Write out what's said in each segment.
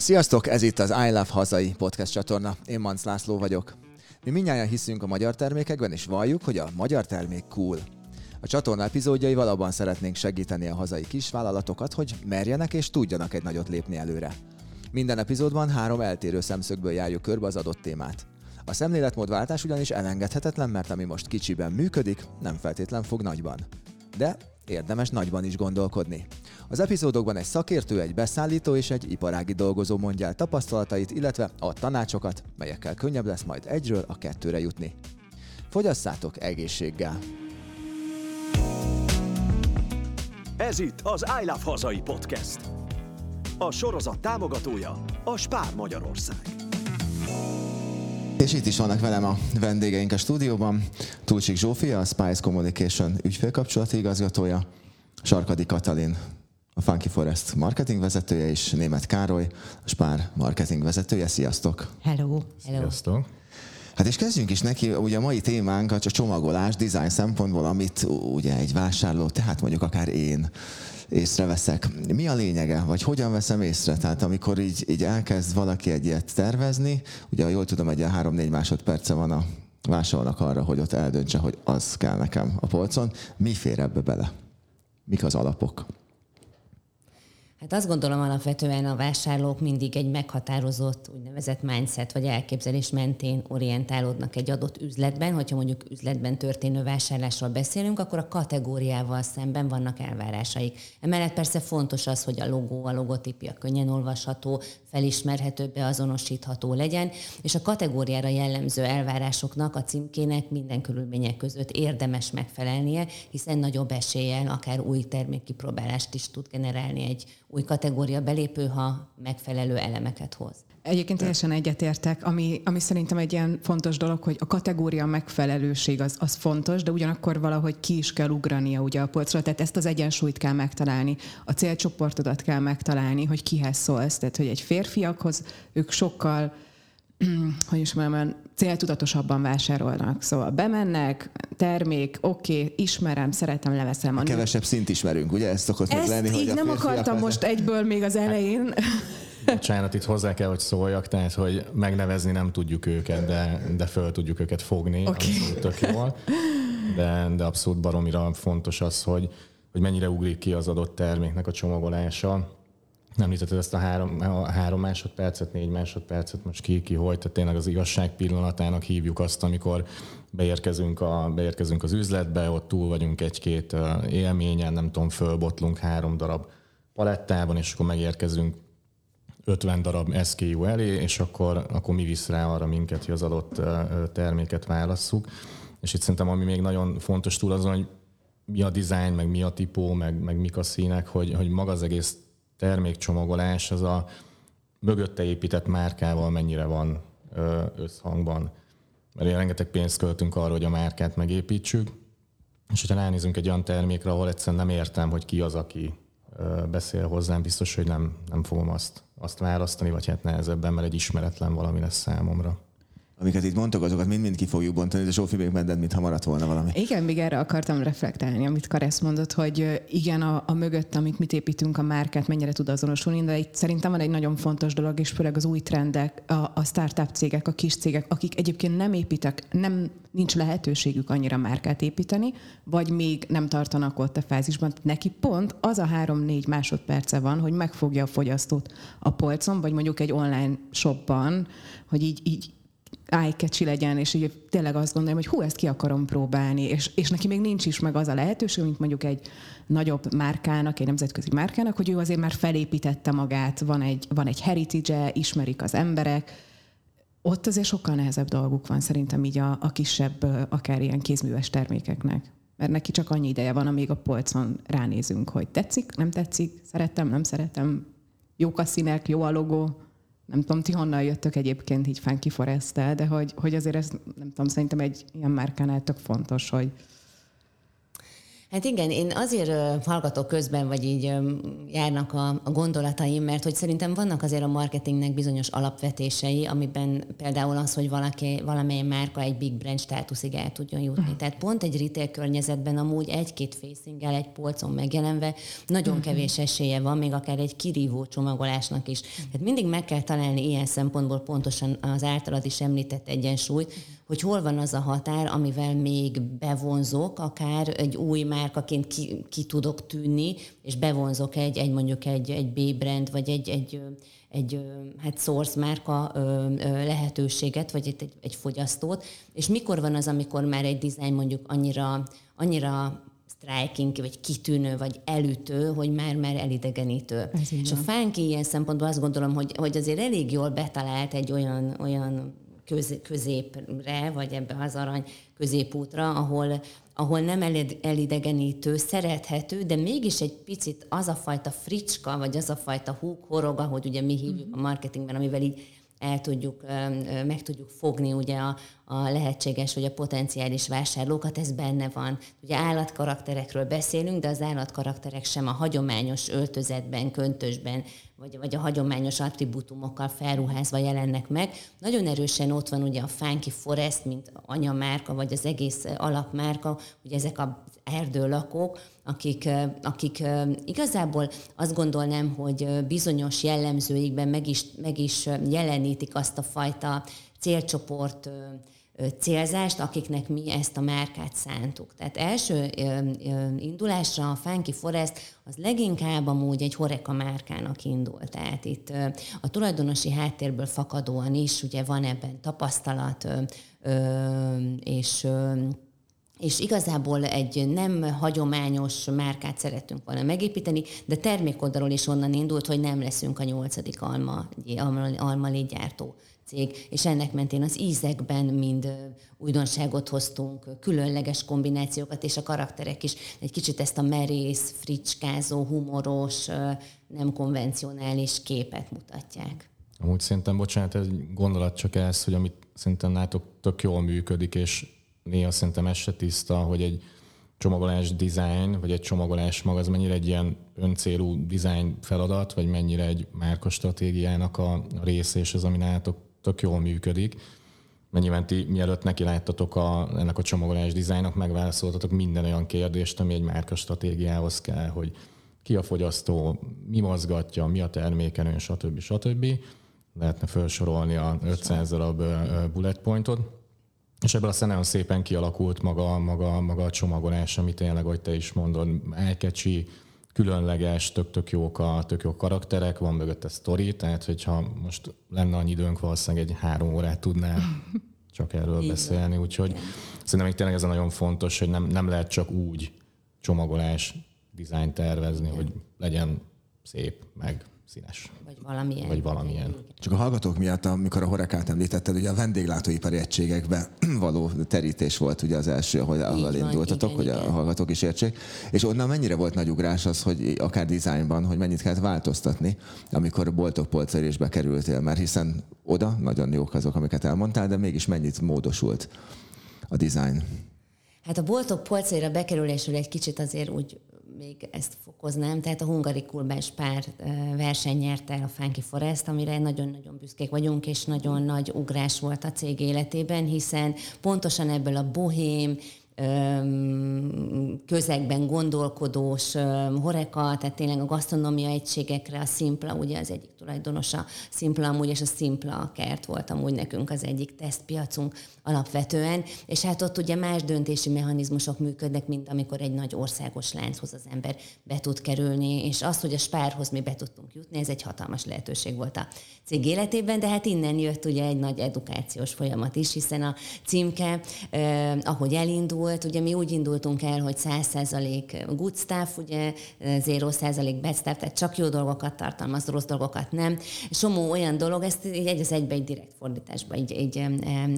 Sziasztok, ez itt az I Love Hazai podcast csatorna. Én Manc László vagyok. Mi mindjárt hiszünk a magyar termékekben, és valljuk, hogy a magyar termék cool. A csatorna epizódjaival abban szeretnénk segíteni a hazai kisvállalatokat, hogy merjenek és tudjanak egy nagyot lépni előre. Minden epizódban három eltérő szemszögből járjuk körbe az adott témát. A szemléletmódváltás ugyanis elengedhetetlen, mert ami most kicsiben működik, nem feltétlen fog nagyban. De érdemes nagyban is gondolkodni. Az epizódokban egy szakértő, egy beszállító és egy iparági dolgozó mondja el tapasztalatait, illetve a tanácsokat, melyekkel könnyebb lesz majd egyről a kettőre jutni. Fogyasszátok egészséggel! Ez itt az I Love Hazai Podcast. A sorozat támogatója a Spár Magyarország. És itt is vannak velem a vendégeink a stúdióban. Túlcsik Zsófia, a Spice Communication ügyfélkapcsolati igazgatója, Sarkadi Katalin, a Funky Forest marketing vezetője, és Német Károly, a Spár marketing vezetője. Sziasztok! Hello! Hello. Sziasztok! Hát és kezdjünk is neki, ugye a mai témánk a csomagolás, design szempontból, amit ugye egy vásárló, tehát mondjuk akár én észreveszek. Mi a lényege, vagy hogyan veszem észre? Tehát amikor így, így elkezd valaki egy ilyet tervezni, ugye jól tudom, egy ilyen három-négy másodperce van a vásárlónak arra, hogy ott eldöntse, hogy az kell nekem a polcon. Mi fér ebbe bele? Mik az alapok? Hát azt gondolom alapvetően a vásárlók mindig egy meghatározott úgynevezett mindset vagy elképzelés mentén orientálódnak egy adott üzletben. Hogyha mondjuk üzletben történő vásárlásról beszélünk, akkor a kategóriával szemben vannak elvárásaik. Emellett persze fontos az, hogy a logó, a logotipia könnyen olvasható, felismerhető, beazonosítható legyen, és a kategóriára jellemző elvárásoknak, a címkének minden körülmények között érdemes megfelelnie, hiszen nagyobb eséllyel akár új termékkipróbálást is tud generálni egy új kategória belépő, ha megfelelő elemeket hoz. Egyébként teljesen egyetértek, ami, ami szerintem egy ilyen fontos dolog, hogy a kategória megfelelőség az, az fontos, de ugyanakkor valahogy ki is kell ugrania ugye a polcra, tehát ezt az egyensúlyt kell megtalálni, a célcsoportodat kell megtalálni, hogy kihez szólsz, tehát hogy egy férfiakhoz ők sokkal hogy is mondjam, céltudatosabban vásárolnak. Szóval bemennek, termék, oké, okay, ismerem, szeretem, leveszem. A kevesebb szint ismerünk, ugye? Ez szokott Ezt lenni, így hogy nem akartam most egyből még az elején. Bocsánat, itt hozzá kell, hogy szóljak, tehát, hogy megnevezni nem tudjuk őket, de, de föl tudjuk őket fogni, okay. abszolút tök jól. De, de abszolút baromira fontos az, hogy, hogy mennyire ugrik ki az adott terméknek a csomagolása, említetted ezt a három, a három másodpercet, négy másodpercet, most ki, ki hogy, tehát tényleg az igazság pillanatának hívjuk azt, amikor beérkezünk, a, beérkezünk az üzletbe, ott túl vagyunk egy-két élményen, nem tudom, fölbotlunk három darab palettában, és akkor megérkezünk 50 darab SKU elé, és akkor, akkor mi visz rá arra minket, hogy az adott terméket válasszuk. És itt szerintem ami még nagyon fontos túl azon, hogy mi a design, meg mi a tipó, meg, meg mik a színek, hogy, hogy maga az egész termékcsomagolás az a mögötte épített márkával mennyire van összhangban. Mert én rengeteg pénzt költünk arra, hogy a márkát megépítsük, és hogyha ránézünk egy olyan termékre, ahol egyszerűen nem értem, hogy ki az, aki beszél hozzám, biztos, hogy nem, nem fogom azt, azt választani, vagy hát nehezebben, mert egy ismeretlen valami lesz számomra amiket itt mondtok, azokat mind-mind ki fogjuk bontani, de Zsófi még benned, mintha maradt volna valami. Igen, még erre akartam reflektálni, amit Karesz mondott, hogy igen, a, a mögött, amit mit építünk a márkát, mennyire tud azonosulni, de itt szerintem van egy nagyon fontos dolog, és főleg az új trendek, a, a startup cégek, a kis cégek, akik egyébként nem építek, nem nincs lehetőségük annyira márkát építeni, vagy még nem tartanak ott a fázisban. Neki pont az a három-négy másodperce van, hogy megfogja a fogyasztót a polcon, vagy mondjuk egy online shopban, hogy így, így ájkecsi legyen, és így tényleg azt gondolom, hogy hú, ezt ki akarom próbálni, és, és neki még nincs is meg az a lehetőség, mint mondjuk egy nagyobb márkának, egy nemzetközi márkának, hogy ő azért már felépítette magát, van egy, van egy heritage ismerik az emberek, ott azért sokkal nehezebb dolguk van szerintem így a, a kisebb, akár ilyen kézműves termékeknek. Mert neki csak annyi ideje van, amíg a polcon ránézünk, hogy tetszik, nem tetszik, szeretem, nem szeretem, jók a színek, jó a logó, nem tudom, ti honnan jöttök egyébként így Funky forest de hogy, hogy azért ez, nem tudom, szerintem egy ilyen márkánál tök fontos, hogy Hát igen, én azért hallgatok közben, vagy így járnak a, a gondolataim, mert hogy szerintem vannak azért a marketingnek bizonyos alapvetései, amiben például az, hogy valaki, valamely márka egy big brand státuszig el tudjon jutni. Uh-huh. Tehát pont egy retail környezetben amúgy egy-két facinggel, egy polcon megjelenve nagyon uh-huh. kevés esélye van, még akár egy kirívó csomagolásnak is. Tehát mindig meg kell találni ilyen szempontból pontosan az általad is említett egyensúlyt, hogy hol van az a határ, amivel még bevonzok, akár egy új márkaként ki, ki tudok tűnni, és bevonzok egy, egy mondjuk egy, egy B-brand, vagy egy, egy, egy hát source márka lehetőséget, vagy egy, egy, fogyasztót, és mikor van az, amikor már egy design mondjuk annyira, annyira striking, vagy kitűnő, vagy elütő, hogy már már elidegenítő. és a fánki ilyen szempontból azt gondolom, hogy, hogy azért elég jól betalált egy olyan, olyan köz, középre, vagy ebbe az arany középútra, ahol, ahol nem elidegenítő, szerethető, de mégis egy picit az a fajta fricska, vagy az a fajta húk, horog, ahogy ugye mi hívjuk uh-huh. a marketingben, amivel így el tudjuk, meg tudjuk fogni ugye a, a lehetséges vagy a potenciális vásárlókat, ez benne van. Ugye állatkarakterekről beszélünk, de az állatkarakterek sem a hagyományos öltözetben, köntösben, vagy, vagy a hagyományos attribútumokkal felruházva jelennek meg. Nagyon erősen ott van ugye a Funky Forest, mint anyamárka, vagy az egész alapmárka, ugye ezek az erdőlakók, akik, akik igazából azt gondolnám, hogy bizonyos jellemzőikben meg is, meg is jelenítik azt a fajta célcsoport célzást, akiknek mi ezt a márkát szántuk. Tehát első indulásra a Funky Forest az leginkább amúgy egy horeka márkának indult. Tehát itt a tulajdonosi háttérből fakadóan is ugye van ebben tapasztalat, és és igazából egy nem hagyományos márkát szerettünk volna megépíteni, de termékoldalról is onnan indult, hogy nem leszünk a nyolcadik alma, alma, alma gyártó cég, és ennek mentén az ízekben mind újdonságot hoztunk, különleges kombinációkat, és a karakterek is egy kicsit ezt a merész, fricskázó, humoros, nem konvencionális képet mutatják. Amúgy szerintem, bocsánat, egy gondolat csak ez, hogy amit szerintem nátok tök jól működik, és néha szerintem ez se tiszta, hogy egy csomagolás design, vagy egy csomagolás maga az mennyire egy ilyen öncélú design feladat, vagy mennyire egy márka stratégiának a része, és ez, ami nálatok tök jól működik. Mennyiben ti, mielőtt neki láttatok a, ennek a csomagolás dizájnnak, megválaszoltatok minden olyan kérdést, ami egy márka stratégiához kell, hogy ki a fogyasztó, mi mozgatja, mi a termékenő, stb. stb. Lehetne felsorolni a 500 darab bullet pointot. És ebből aztán nagyon szépen kialakult maga, maga, maga a csomagolás, ami tényleg, ahogy te is mondod, elkecsi, különleges, tök-tök jók a tök jó karakterek, van mögötte sztori, tehát hogyha most lenne annyi időnk, valószínűleg egy három órát tudnál csak erről beszélni, úgyhogy szerintem még tényleg ez a nagyon fontos, hogy nem, nem lehet csak úgy csomagolás, dizájn tervezni, hogy legyen szép, meg színes. Vagy valamilyen. Vagy valamilyen. Csak a hallgatók miatt, amikor a horekát említetted, ugye a vendéglátóipari egységekbe való terítés volt ugye az első, ahol, ahol indultatok, igen, hogy igen. a hallgatók is értsék. És onnan mennyire volt nagy ugrás az, hogy akár dizájnban, hogy mennyit kellett változtatni, amikor a boltok polcaérésbe kerültél, mert hiszen oda nagyon jók azok, amiket elmondtál, de mégis mennyit módosult a dizájn. Hát a boltok polcaira bekerülésről egy kicsit azért úgy még ezt fokoznám, tehát a hungarikulban pár verseny nyerte el a Funky Forest, amire nagyon-nagyon büszkék vagyunk, és nagyon nagy ugrás volt a cég életében, hiszen pontosan ebből a bohém, közegben gondolkodós horeka, tehát tényleg a gasztronómia egységekre a Szimpla, ugye az egyik tulajdonosa Szimpla amúgy, és a Szimpla kert volt amúgy nekünk az egyik tesztpiacunk alapvetően, és hát ott ugye más döntési mechanizmusok működnek, mint amikor egy nagy országos lánchoz az ember be tud kerülni, és az, hogy a spárhoz mi be tudtunk jutni, ez egy hatalmas lehetőség volt a cég életében, de hát innen jött ugye egy nagy edukációs folyamat is, hiszen a címke, eh, ahogy elindult, ugye mi úgy indultunk el, hogy 100% good stuff, ugye 0% bad stuff, tehát csak jó dolgokat tartalmaz, rossz dolgokat nem. Somó olyan dolog, ezt így egy az egybe egy direkt fordításba így, így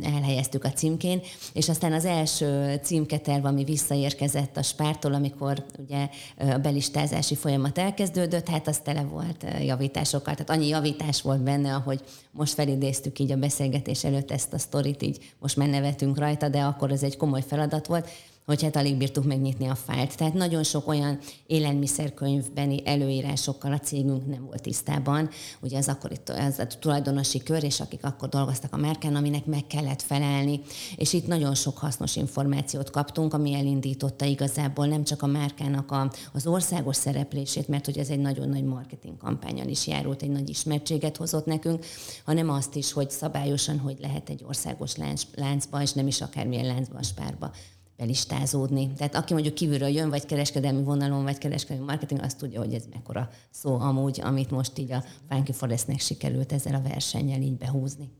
elhelyeztük a címkén, és aztán az első címketerv, ami visszaérkezett a spártól, amikor ugye a belistázási folyamat elkezdődött, hát az tele volt javításokkal, tehát annyi javítás volt benne, ahogy most felidéztük így a beszélgetés előtt ezt a sztorit, így most már nevetünk rajta, de akkor ez egy komoly feladat volt. Hogy hát alig bírtuk megnyitni a fájlt. Tehát nagyon sok olyan élelmiszerkönyvbeni előírásokkal a cégünk nem volt tisztában. Ugye az akkori az a tulajdonosi kör, és akik akkor dolgoztak a márkán, aminek meg kellett felelni. És itt nagyon sok hasznos információt kaptunk, ami elindította igazából nem csak a márkának a, az országos szereplését, mert hogy ez egy nagyon nagy marketing kampányon is járult, egy nagy ismertséget hozott nekünk, hanem azt is, hogy szabályosan, hogy lehet egy országos lánc, láncba, és nem is akármilyen láncba, spárba belistázódni. Tehát aki mondjuk kívülről jön, vagy kereskedelmi vonalon, vagy kereskedelmi marketing, azt tudja, hogy ez mekkora szó amúgy, amit most így a Funky Forestnek sikerült ezzel a versennyel így behúzni.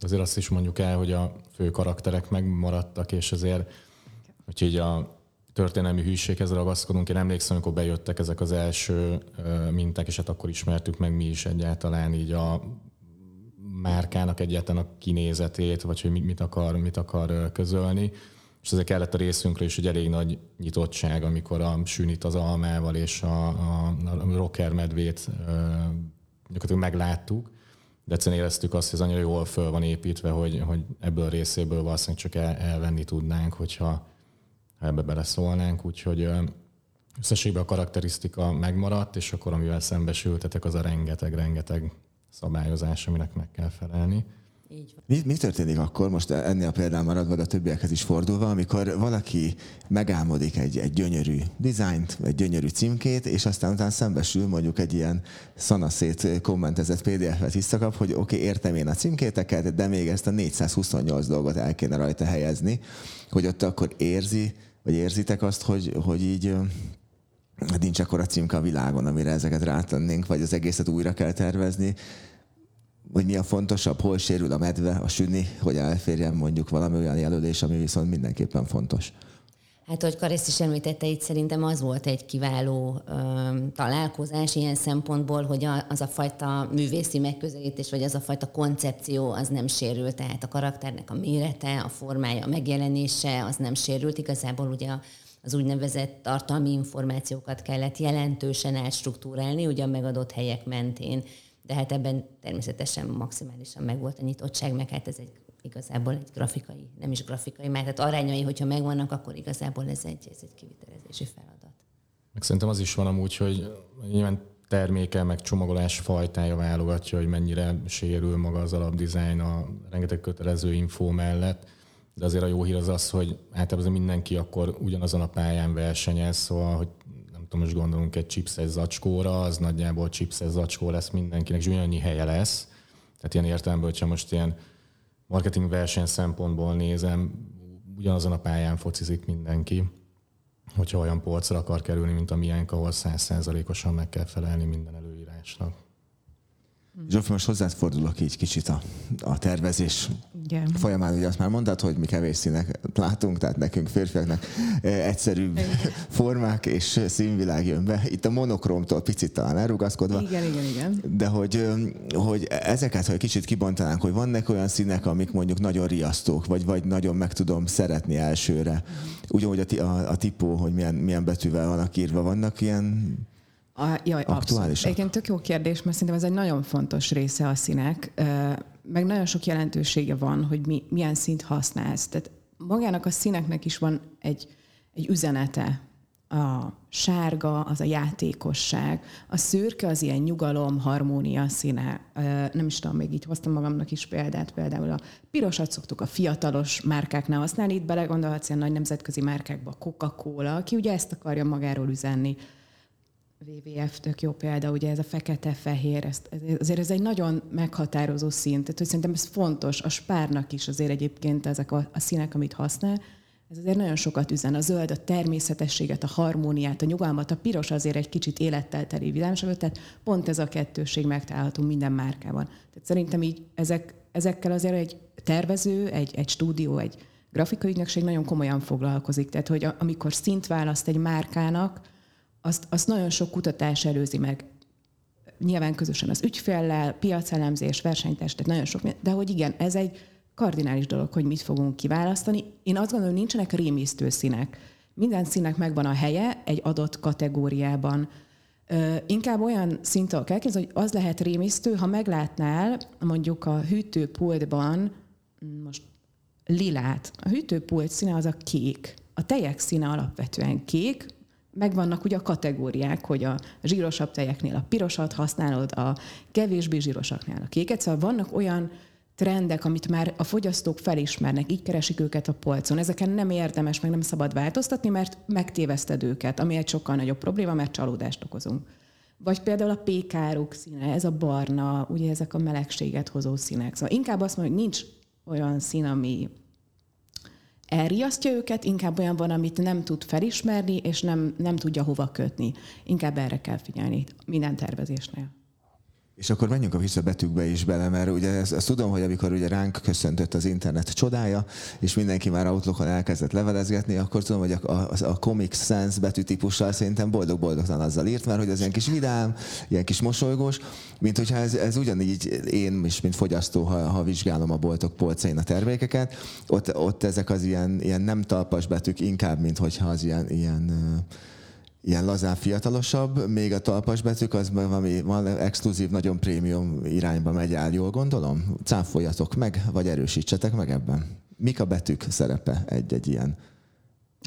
Azért azt is mondjuk el, hogy a fő karakterek megmaradtak, és azért, hogy így a történelmi hűséghez ragaszkodunk. Én emlékszem, amikor bejöttek ezek az első minták, és hát akkor ismertük meg mi is egyáltalán így a márkának egyáltalán a kinézetét, vagy hogy mit akar, mit akar közölni és ezek kellett a részünkre is egy elég nagy nyitottság, amikor a sünit az almával és a, a, a rocker medvét gyakorlatilag megláttuk, de egyszerűen éreztük azt, hogy ez annyira jól föl van építve, hogy, hogy ebből a részéből valószínűleg csak el, elvenni tudnánk, hogyha ha ebbe beleszólnánk, úgyhogy összességben a karakterisztika megmaradt, és akkor amivel szembesültetek, az a rengeteg-rengeteg szabályozás, aminek meg kell felelni. Így van. Mi, mi történik akkor, most ennél a példán maradva, a többiekhez is fordulva, amikor valaki megálmodik egy, egy gyönyörű dizájnt, egy gyönyörű címkét, és aztán utána szembesül mondjuk egy ilyen szanaszét kommentezett PDF-et visszakap, hogy oké, okay, értem én a címkéteket, de még ezt a 428 dolgot el kéne rajta helyezni, hogy ott akkor érzi, vagy érzitek azt, hogy, hogy így hát nincs akkor a címke a világon, amire ezeket rátennénk, vagy az egészet újra kell tervezni hogy mi a fontosabb, hol sérül a medve, a süni, hogy elférjen mondjuk valami olyan jelölés, ami viszont mindenképpen fontos. Hát, hogy Karisz is említette, itt szerintem az volt egy kiváló ö, találkozás ilyen szempontból, hogy a, az a fajta művészi megközelítés, vagy az a fajta koncepció, az nem sérült. Tehát a karakternek a mérete, a formája, a megjelenése, az nem sérült. Igazából ugye az úgynevezett tartalmi információkat kellett jelentősen átstruktúrálni, ugye a megadott helyek mentén de hát ebben természetesen maximálisan meg volt a nyitottság, meg hát ez egy igazából egy grafikai, nem is grafikai, mert hát arányai, hogyha megvannak, akkor igazából ez egy, ez egy kivitelezési feladat. Meg szerintem az is van amúgy, hogy nyilván terméke, meg csomagolás fajtája válogatja, hogy mennyire sérül maga az alapdizájn a rengeteg kötelező infó mellett, de azért a jó hír az az, hogy általában mindenki akkor ugyanazon a pályán versenyez, szóval, hogy tudom, most gondolunk egy chipses zacskóra, az nagyjából chipses zacskó lesz mindenkinek, és ugyanannyi helye lesz. Tehát ilyen értelemben, hogyha most ilyen marketing verseny szempontból nézem, ugyanazon a pályán focizik mindenki, hogyha olyan polcra akar kerülni, mint a miénk, ahol százszerzalékosan meg kell felelni minden előírásnak. Zsófi, most hozzád fordulok így kicsit a, a tervezés Igen. folyamán. Ugye azt már mondtad, hogy mi kevés színek látunk, tehát nekünk férfiaknak eh, egyszerűbb igen. formák és színvilág jön be. Itt a monokromtól picit talán elrugaszkodva. Igen, igen, igen. De hogy, hogy ezeket, ha kicsit kibontanánk, hogy vannak olyan színek, amik mondjuk nagyon riasztók, vagy, vagy nagyon meg tudom szeretni elsőre. Ugyanúgy a, a, a tipó, hogy milyen, milyen betűvel vannak írva, vannak ilyen a, jaj, aktuális. Egyébként tök jó kérdés, mert szerintem ez egy nagyon fontos része a színek, meg nagyon sok jelentősége van, hogy mi, milyen szint használsz. Tehát magának a színeknek is van egy, egy üzenete. A sárga az a játékosság, a szürke az ilyen nyugalom, harmónia színe. Nem is tudom, még így hoztam magamnak is példát, például a pirosat szoktuk a fiatalos márkáknál használni, itt belegondolhatsz ilyen nagy nemzetközi márkákba, Coca-Cola, aki ugye ezt akarja magáról üzenni WWF tök jó példa, ugye ez a fekete-fehér, ezt, azért ez egy nagyon meghatározó szint, tehát hogy szerintem ez fontos, a spárnak is azért egyébként ezek a, a színek, amit használ, ez azért nagyon sokat üzen. A zöld, a természetességet, a harmóniát, a nyugalmat, a piros azért egy kicsit élettel teli vidámságot, tehát pont ez a kettőség megtalálható minden márkában. Tehát szerintem így ezek, ezekkel azért egy tervező, egy, egy stúdió, egy grafikai ügynökség nagyon komolyan foglalkozik. Tehát, hogy amikor szint választ egy márkának, azt, azt nagyon sok kutatás előzi meg. Nyilván közösen az ügyféllel, piacelemzés, versenytest, tehát nagyon sok, de hogy igen, ez egy kardinális dolog, hogy mit fogunk kiválasztani. Én azt gondolom, hogy nincsenek rémisztő színek. Minden színek megvan a helye egy adott kategóriában. Inkább olyan szinten kell képzelni, hogy az lehet rémisztő, ha meglátnál mondjuk a hűtőpultban most lilát. A hűtőpult színe az a kék a tejek színe alapvetően kék, megvannak ugye a kategóriák, hogy a zsírosabb tejeknél a pirosat használod, a kevésbé zsírosaknál a kéket, szóval vannak olyan trendek, amit már a fogyasztók felismernek, így keresik őket a polcon. Ezeken nem érdemes, meg nem szabad változtatni, mert megtéveszted őket, ami egy sokkal nagyobb probléma, mert csalódást okozunk. Vagy például a pékáruk színe, ez a barna, ugye ezek a melegséget hozó színek. Szóval inkább azt mondom, hogy nincs olyan szín, ami elriasztja őket, inkább olyan van, amit nem tud felismerni, és nem, nem tudja hova kötni. Inkább erre kell figyelni minden tervezésnél. És akkor menjünk a visszabetűkbe is bele, mert ugye ezt, ezt tudom, hogy amikor ugye ránk köszöntött az internet csodája, és mindenki már Outlookon elkezdett levelezgetni, akkor tudom, hogy a, a, a Comic Sans betűtípussal szerintem boldog-boldogtan azzal írt, mert hogy az ilyen kis vidám, ilyen kis mosolygós, mint hogyha ez, ez ugyanígy én is, mint fogyasztó, ha, ha vizsgálom a boltok polcain a termékeket, ott, ott ezek az ilyen, ilyen nem talpas betűk inkább, mint hogyha az ilyen, ilyen ilyen lazán fiatalosabb, még a talpas betűk az valami, van exkluzív, nagyon prémium irányba megy el, jól gondolom? Cáfoljatok meg, vagy erősítsetek meg ebben. Mik a betűk szerepe egy-egy ilyen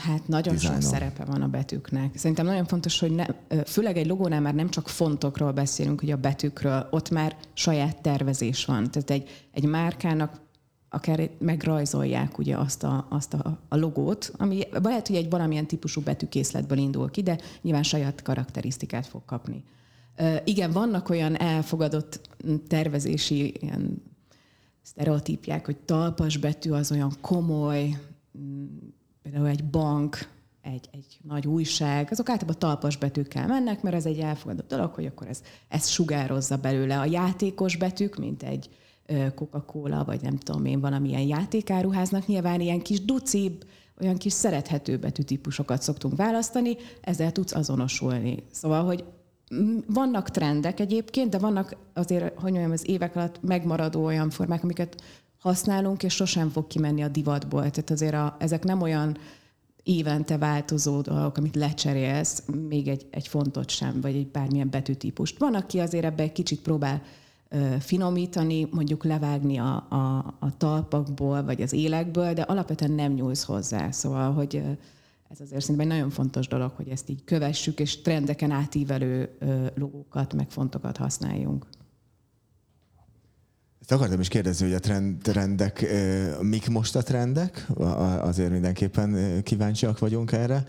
Hát nagyon dizájnon. sok szerepe van a betűknek. Szerintem nagyon fontos, hogy ne, főleg egy logónál már nem csak fontokról beszélünk, hogy a betűkről, ott már saját tervezés van. Tehát egy, egy márkának akár megrajzolják ugye azt a, azt a, a logót, ami lehet, hogy egy valamilyen típusú betűkészletből indul ki, de nyilván saját karakterisztikát fog kapni. Igen, vannak olyan elfogadott tervezési ilyen sztereotípják, hogy talpas betű az olyan komoly, például egy bank, egy, egy nagy újság, azok általában talpas betűkkel mennek, mert ez egy elfogadott dolog, hogy akkor ez, ez sugározza belőle. A játékos betűk, mint egy, Coca-Cola, vagy nem tudom én, valamilyen játékáruháznak, nyilván ilyen kis ducibb, olyan kis szerethető betűtípusokat szoktunk választani, ezzel tudsz azonosulni. Szóval, hogy vannak trendek egyébként, de vannak azért, hogy mondjam, az évek alatt megmaradó olyan formák, amiket használunk, és sosem fog kimenni a divatból. Tehát azért a, ezek nem olyan évente változó dolgok, amit lecserélsz, még egy, egy fontot sem, vagy egy bármilyen betűtípust. Van, aki azért ebbe egy kicsit próbál finomítani, mondjuk levágni a, a, a talpakból, vagy az élekből, de alapvetően nem nyúlsz hozzá. Szóval, hogy ez azért szerintem egy nagyon fontos dolog, hogy ezt így kövessük, és trendeken átívelő logókat, meg fontokat használjunk. Ezt akartam is kérdezni, hogy a trend, trendek, mik most a trendek? Azért mindenképpen kíváncsiak vagyunk erre.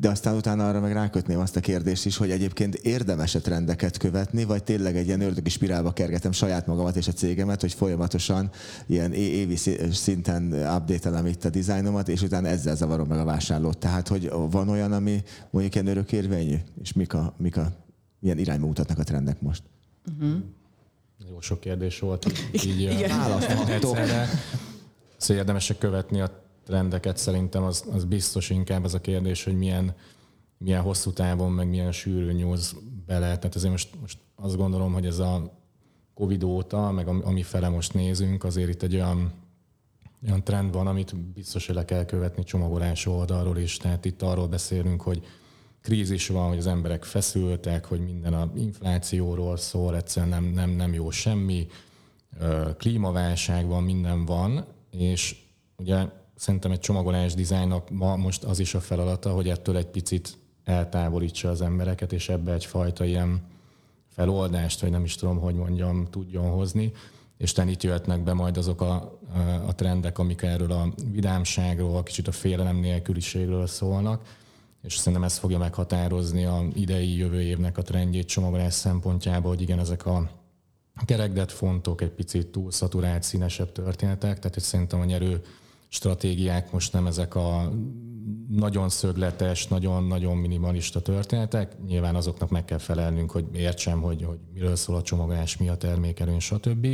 De aztán utána arra meg rákötném azt a kérdést is, hogy egyébként érdemes-e trendeket követni, vagy tényleg egy ilyen ördögi spirálba kergetem saját magamat és a cégemet, hogy folyamatosan ilyen évi szinten update itt a dizájnomat, és utána ezzel zavarom meg a vásárlót. Tehát, hogy van olyan, ami mondjuk ilyen örökérvényű, és mik a, mik a milyen irányba mutatnak a trendek most? Uh-huh. Jó sok kérdés volt. Így választhatok. Szóval érdemes követni a trendeket szerintem az, az biztos inkább az a kérdés, hogy milyen, milyen hosszú távon, meg milyen sűrű nyúlsz bele. Tehát azért most, most azt gondolom, hogy ez a Covid óta, meg ami fele most nézünk, azért itt egy olyan, olyan trend van, amit biztos, hogy le kell követni csomagolás oldalról is. Tehát itt arról beszélünk, hogy krízis van, hogy az emberek feszültek, hogy minden a inflációról szól, egyszerűen nem, nem, nem jó semmi, klímaválság van, minden van, és ugye szerintem egy csomagolás dizájnnak ma most az is a feladata, hogy ettől egy picit eltávolítsa az embereket, és ebbe egyfajta ilyen feloldást, vagy nem is tudom, hogy mondjam, tudjon hozni. És ten itt jöhetnek be majd azok a, a trendek, amik erről a vidámságról, kicsit a félelem nélküliségről szólnak, és szerintem ez fogja meghatározni a idei jövő évnek a trendjét csomagolás szempontjából, hogy igen, ezek a kerekdett fontok, egy picit túl szaturált, színesebb történetek, tehát hogy szerintem a nyerő stratégiák most nem ezek a nagyon szögletes, nagyon-nagyon minimalista történetek. Nyilván azoknak meg kell felelnünk, hogy értsem, hogy, hogy miről szól a csomagolás, mi a termékelőn, stb.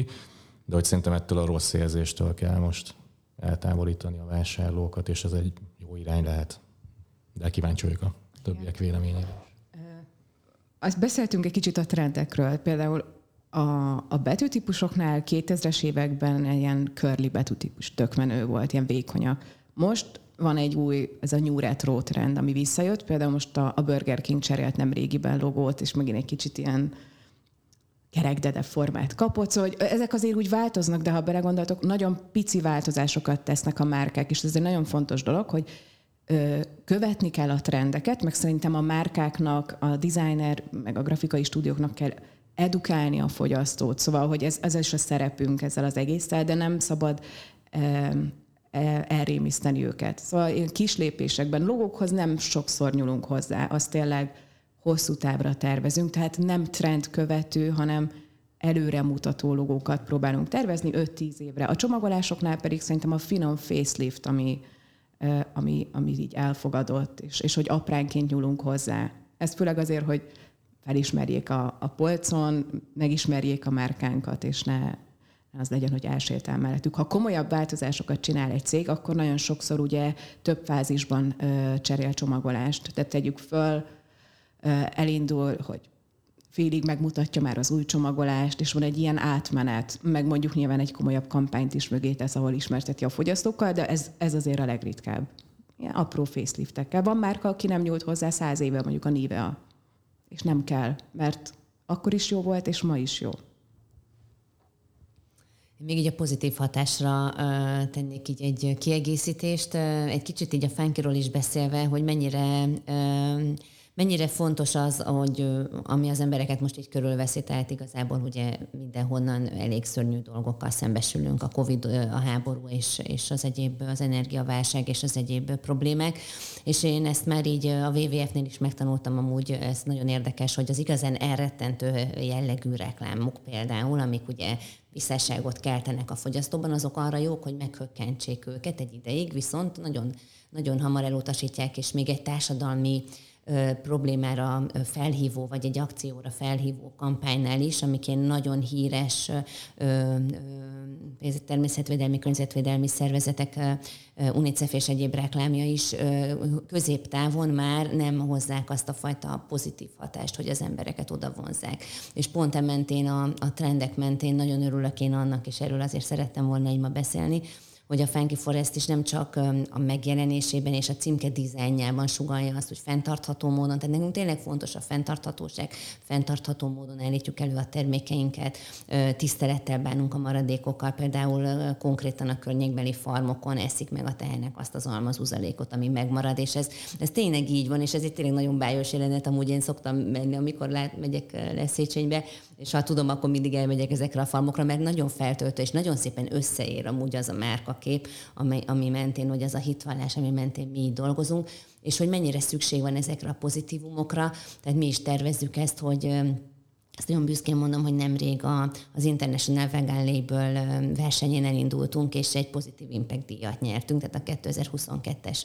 De hogy szerintem ettől a rossz érzéstől kell most eltávolítani a vásárlókat, és ez egy jó irány lehet. De kíváncsi vagyok a többiek véleményére. Azt beszéltünk egy kicsit a trendekről. Például a, a betűtípusoknál 2000-es években ilyen curly betűtípus tök volt, ilyen vékonyak. Most van egy új, ez a New Retro trend, ami visszajött. Például most a, a Burger King cserélt nem régiben logót, és megint egy kicsit ilyen kerekdede formát kapott. Szóval hogy ezek azért úgy változnak, de ha belegondoltok, nagyon pici változásokat tesznek a márkák, és ez egy nagyon fontos dolog, hogy követni kell a trendeket, meg szerintem a márkáknak, a designer, meg a grafikai stúdióknak kell edukálni a fogyasztót. Szóval, hogy ez, ez is a szerepünk ezzel az egésszel, de nem szabad e, elrémiszteni őket. Szóval én kis lépésekben, logókhoz nem sokszor nyúlunk hozzá, azt tényleg hosszú távra tervezünk, tehát nem trend követő, hanem előremutató logókat próbálunk tervezni 5-10 évre. A csomagolásoknál pedig szerintem a finom facelift, ami, ami, ami így elfogadott, és, és hogy apránként nyúlunk hozzá. Ez főleg azért, hogy felismerjék a, a polcon, megismerjék a márkánkat, és ne az legyen, hogy elsétál mellettük. Ha komolyabb változásokat csinál egy cég, akkor nagyon sokszor ugye több fázisban ö, cserél csomagolást. Tehát tegyük föl, ö, elindul, hogy félig megmutatja már az új csomagolást, és van egy ilyen átmenet, meg mondjuk nyilván egy komolyabb kampányt is mögé tesz, ahol ismerteti a fogyasztókkal, de ez, ez azért a legritkább. Ilyen apró faceliftekkel. Van márka, aki nem nyúlt hozzá száz éve, mondjuk a Nivea. És nem kell, mert akkor is jó volt, és ma is jó. Még így a pozitív hatásra uh, tennék így egy kiegészítést. Uh, egy kicsit így a fánkiról is beszélve, hogy mennyire uh, mennyire fontos az, hogy ami az embereket most így körülveszi, tehát igazából ugye mindenhonnan elég szörnyű dolgokkal szembesülünk, a Covid, a háború és, és az egyéb, az energiaválság és az egyéb problémák. És én ezt már így a WWF-nél is megtanultam amúgy, ez nagyon érdekes, hogy az igazán elrettentő jellegű reklámok például, amik ugye visszaságot keltenek a fogyasztóban, azok arra jók, hogy meghökkentsék őket egy ideig, viszont nagyon, nagyon hamar elutasítják, és még egy társadalmi problémára felhívó, vagy egy akcióra felhívó kampánynál is, amikén nagyon híres természetvédelmi, környezetvédelmi szervezetek, UNICEF és egyéb reklámja is középtávon már nem hozzák azt a fajta pozitív hatást, hogy az embereket oda vonzák. És pont e mentén, a, a trendek mentén nagyon örülök én annak, és erről azért szerettem volna így ma beszélni, hogy a Funky Forest is nem csak a megjelenésében és a címke dizájnjában sugalja azt, hogy fenntartható módon, tehát nekünk tényleg fontos a fenntarthatóság, fenntartható módon állítjuk elő a termékeinket, tisztelettel bánunk a maradékokkal, például konkrétan a környékbeli farmokon eszik meg a tehenek azt az almazúzalékot, ami megmarad, és ez, ez tényleg így van, és ez egy tényleg nagyon bájos jelenet, amúgy én szoktam menni, amikor lát, megyek Leszéchenybe, és ha tudom, akkor mindig elmegyek ezekre a farmokra, mert nagyon feltöltő, és nagyon szépen összeér amúgy az a márkakép, ami, ami mentén, vagy az a hitvallás, ami mentén mi így dolgozunk, és hogy mennyire szükség van ezekre a pozitívumokra. Tehát mi is tervezzük ezt, hogy ezt nagyon büszkén mondom, hogy nemrég a, az International Vegan Label versenyén elindultunk, és egy pozitív impact díjat nyertünk, tehát a 2022-es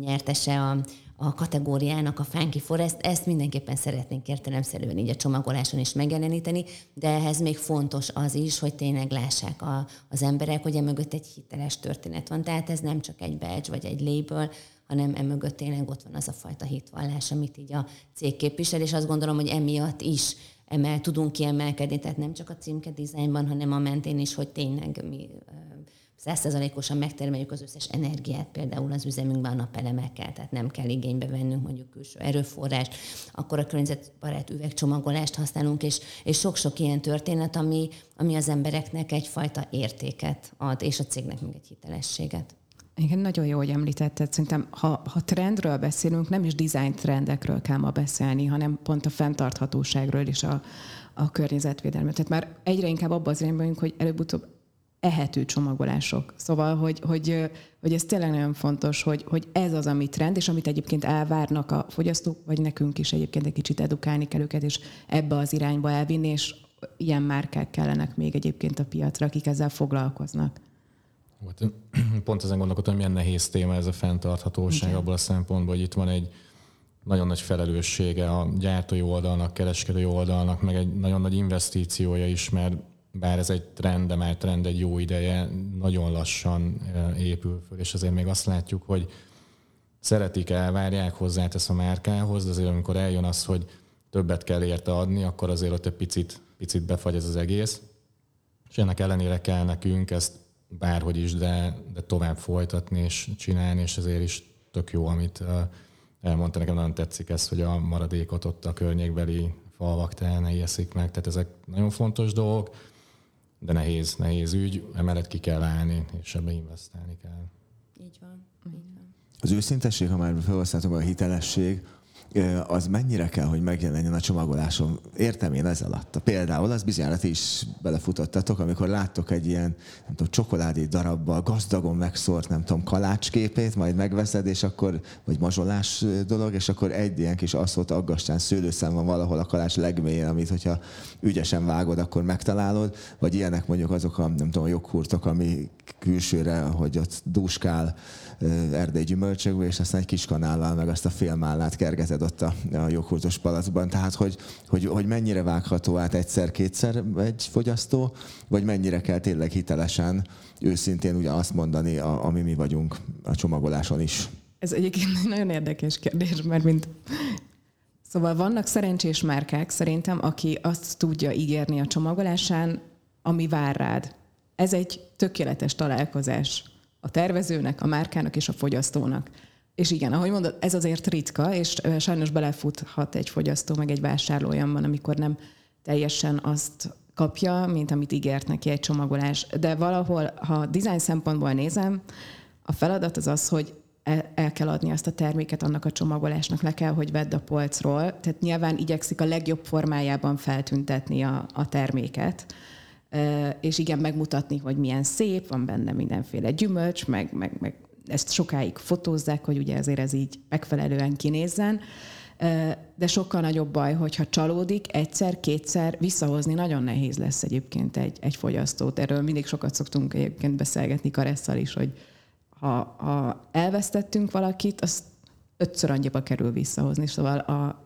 nyertese a, a kategóriának a Funky Forest, ezt mindenképpen szeretnénk értelemszerűen így a csomagoláson is megjeleníteni, de ehhez még fontos az is, hogy tényleg lássák a, az emberek, hogy emögött egy hiteles történet van. Tehát ez nem csak egy badge vagy egy label, hanem emögött tényleg ott van az a fajta hitvallás, amit így a cég képvisel, és azt gondolom, hogy emiatt is emel, tudunk kiemelkedni, tehát nem csak a címke dizájnban, hanem a mentén is, hogy tényleg mi százszerzalékosan megtermeljük az összes energiát, például az üzemünkben a napelemekkel, tehát nem kell igénybe vennünk mondjuk külső erőforrást, akkor a környezetbarát üvegcsomagolást használunk, és, és sok-sok ilyen történet, ami, ami az embereknek egyfajta értéket ad, és a cégnek még egy hitelességet. Igen, nagyon jó, hogy említetted. Szerintem, ha, ha trendről beszélünk, nem is design trendekről kell ma beszélni, hanem pont a fenntarthatóságról és a, a környezetvédelmet. Tehát már egyre inkább abba az irányba hogy előbb-utóbb ehető csomagolások. Szóval, hogy, hogy, hogy ez tényleg nagyon fontos, hogy, hogy ez az, ami trend, és amit egyébként elvárnak a fogyasztók, vagy nekünk is egyébként egy kicsit edukálni kell őket, és ebbe az irányba elvinni, és ilyen márkák kellenek még egyébként a piacra, akik ezzel foglalkoznak. Pont ezen gondolkodtam, milyen nehéz téma ez a fenntarthatóság Igen. abból a szempontból, hogy itt van egy nagyon nagy felelőssége a gyártói oldalnak, kereskedői oldalnak, meg egy nagyon nagy investíciója is, mert bár ez egy trend, de már trend egy jó ideje, nagyon lassan épül föl, és azért még azt látjuk, hogy szeretik, elvárják, hozzátesz a márkához, de azért amikor eljön az, hogy többet kell érte adni, akkor azért ott egy picit, picit befagy ez az egész. És ennek ellenére kell nekünk ezt bárhogy is, de, de tovább folytatni és csinálni, és ezért is tök jó, amit elmondta nekem, nagyon tetszik ez, hogy a maradékot ott a környékbeli falvak eszik meg, tehát ezek nagyon fontos dolgok de nehéz, nehéz ügy, emellett ki kell állni, és ebbe investálni kell. Így van, így van. az őszintesség, ha már felhasználtam a hitelesség, az mennyire kell, hogy megjelenjen a csomagoláson. Értem én ez alatt. Például az bizonyára ti is belefutottatok, amikor láttok egy ilyen, nem tudom, csokoládé darabbal gazdagon megszórt, nem tudom, kalácsképét, majd megveszed, és akkor, vagy mazsolás dolog, és akkor egy ilyen kis aszót aggastán szőlőszem van valahol a kalács legmélyén, amit hogyha ügyesen vágod, akkor megtalálod, vagy ilyenek mondjuk azok a, nem tudom, a joghurtok, ami külsőre, hogy ott dúskál erdei gyümölcsökből, és aztán egy kis kanállal meg azt a félmállát kergeted ott a, a joghurtos palacban. Tehát, hogy, hogy, hogy mennyire vágható át egyszer-kétszer egy fogyasztó, vagy mennyire kell tényleg hitelesen, őszintén ugye azt mondani, a, ami mi vagyunk a csomagoláson is. Ez egyébként egy nagyon érdekes kérdés, mert mint Szóval vannak szerencsés márkák szerintem, aki azt tudja ígérni a csomagolásán, ami vár rád. Ez egy tökéletes találkozás a tervezőnek, a márkának és a fogyasztónak. És igen, ahogy mondod, ez azért ritka, és sajnos belefuthat egy fogyasztó, meg egy vásárló olyanban, amikor nem teljesen azt kapja, mint amit ígért neki egy csomagolás. De valahol, ha design szempontból nézem, a feladat az az, hogy el, el kell adni azt a terméket annak a csomagolásnak, le kell, hogy vedd a polcról. Tehát nyilván igyekszik a legjobb formájában feltüntetni a, a terméket és igen, megmutatni, hogy milyen szép, van benne mindenféle gyümölcs, meg, meg, meg ezt sokáig fotózzák, hogy ugye ezért ez így megfelelően kinézzen. De sokkal nagyobb baj, hogyha csalódik, egyszer, kétszer visszahozni nagyon nehéz lesz egyébként egy, egy fogyasztót. Erről mindig sokat szoktunk egyébként beszélgetni Karesszal is, hogy ha, ha elvesztettünk valakit, azt ötször annyiba kerül visszahozni. Szóval a,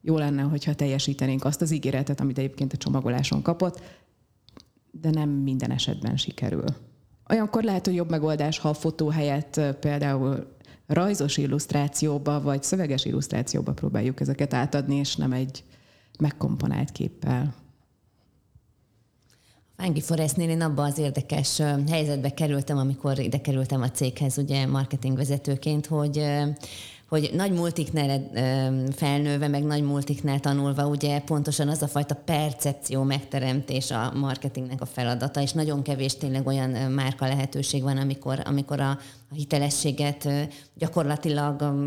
jó lenne, hogyha teljesítenénk azt az ígéretet, amit egyébként a csomagoláson kapott, de nem minden esetben sikerül. Olyankor lehet, hogy jobb megoldás, ha a fotó helyett például rajzos illusztrációba vagy szöveges illusztrációba próbáljuk ezeket átadni, és nem egy megkomponált képpel. Fángi Forestnél én abban az érdekes helyzetbe kerültem, amikor ide kerültem a céghez, ugye marketingvezetőként, hogy hogy nagy multiknál felnőve, meg nagy multiknál tanulva, ugye pontosan az a fajta percepció megteremtés a marketingnek a feladata, és nagyon kevés tényleg olyan márka lehetőség van, amikor, amikor a, a hitelességet gyakorlatilag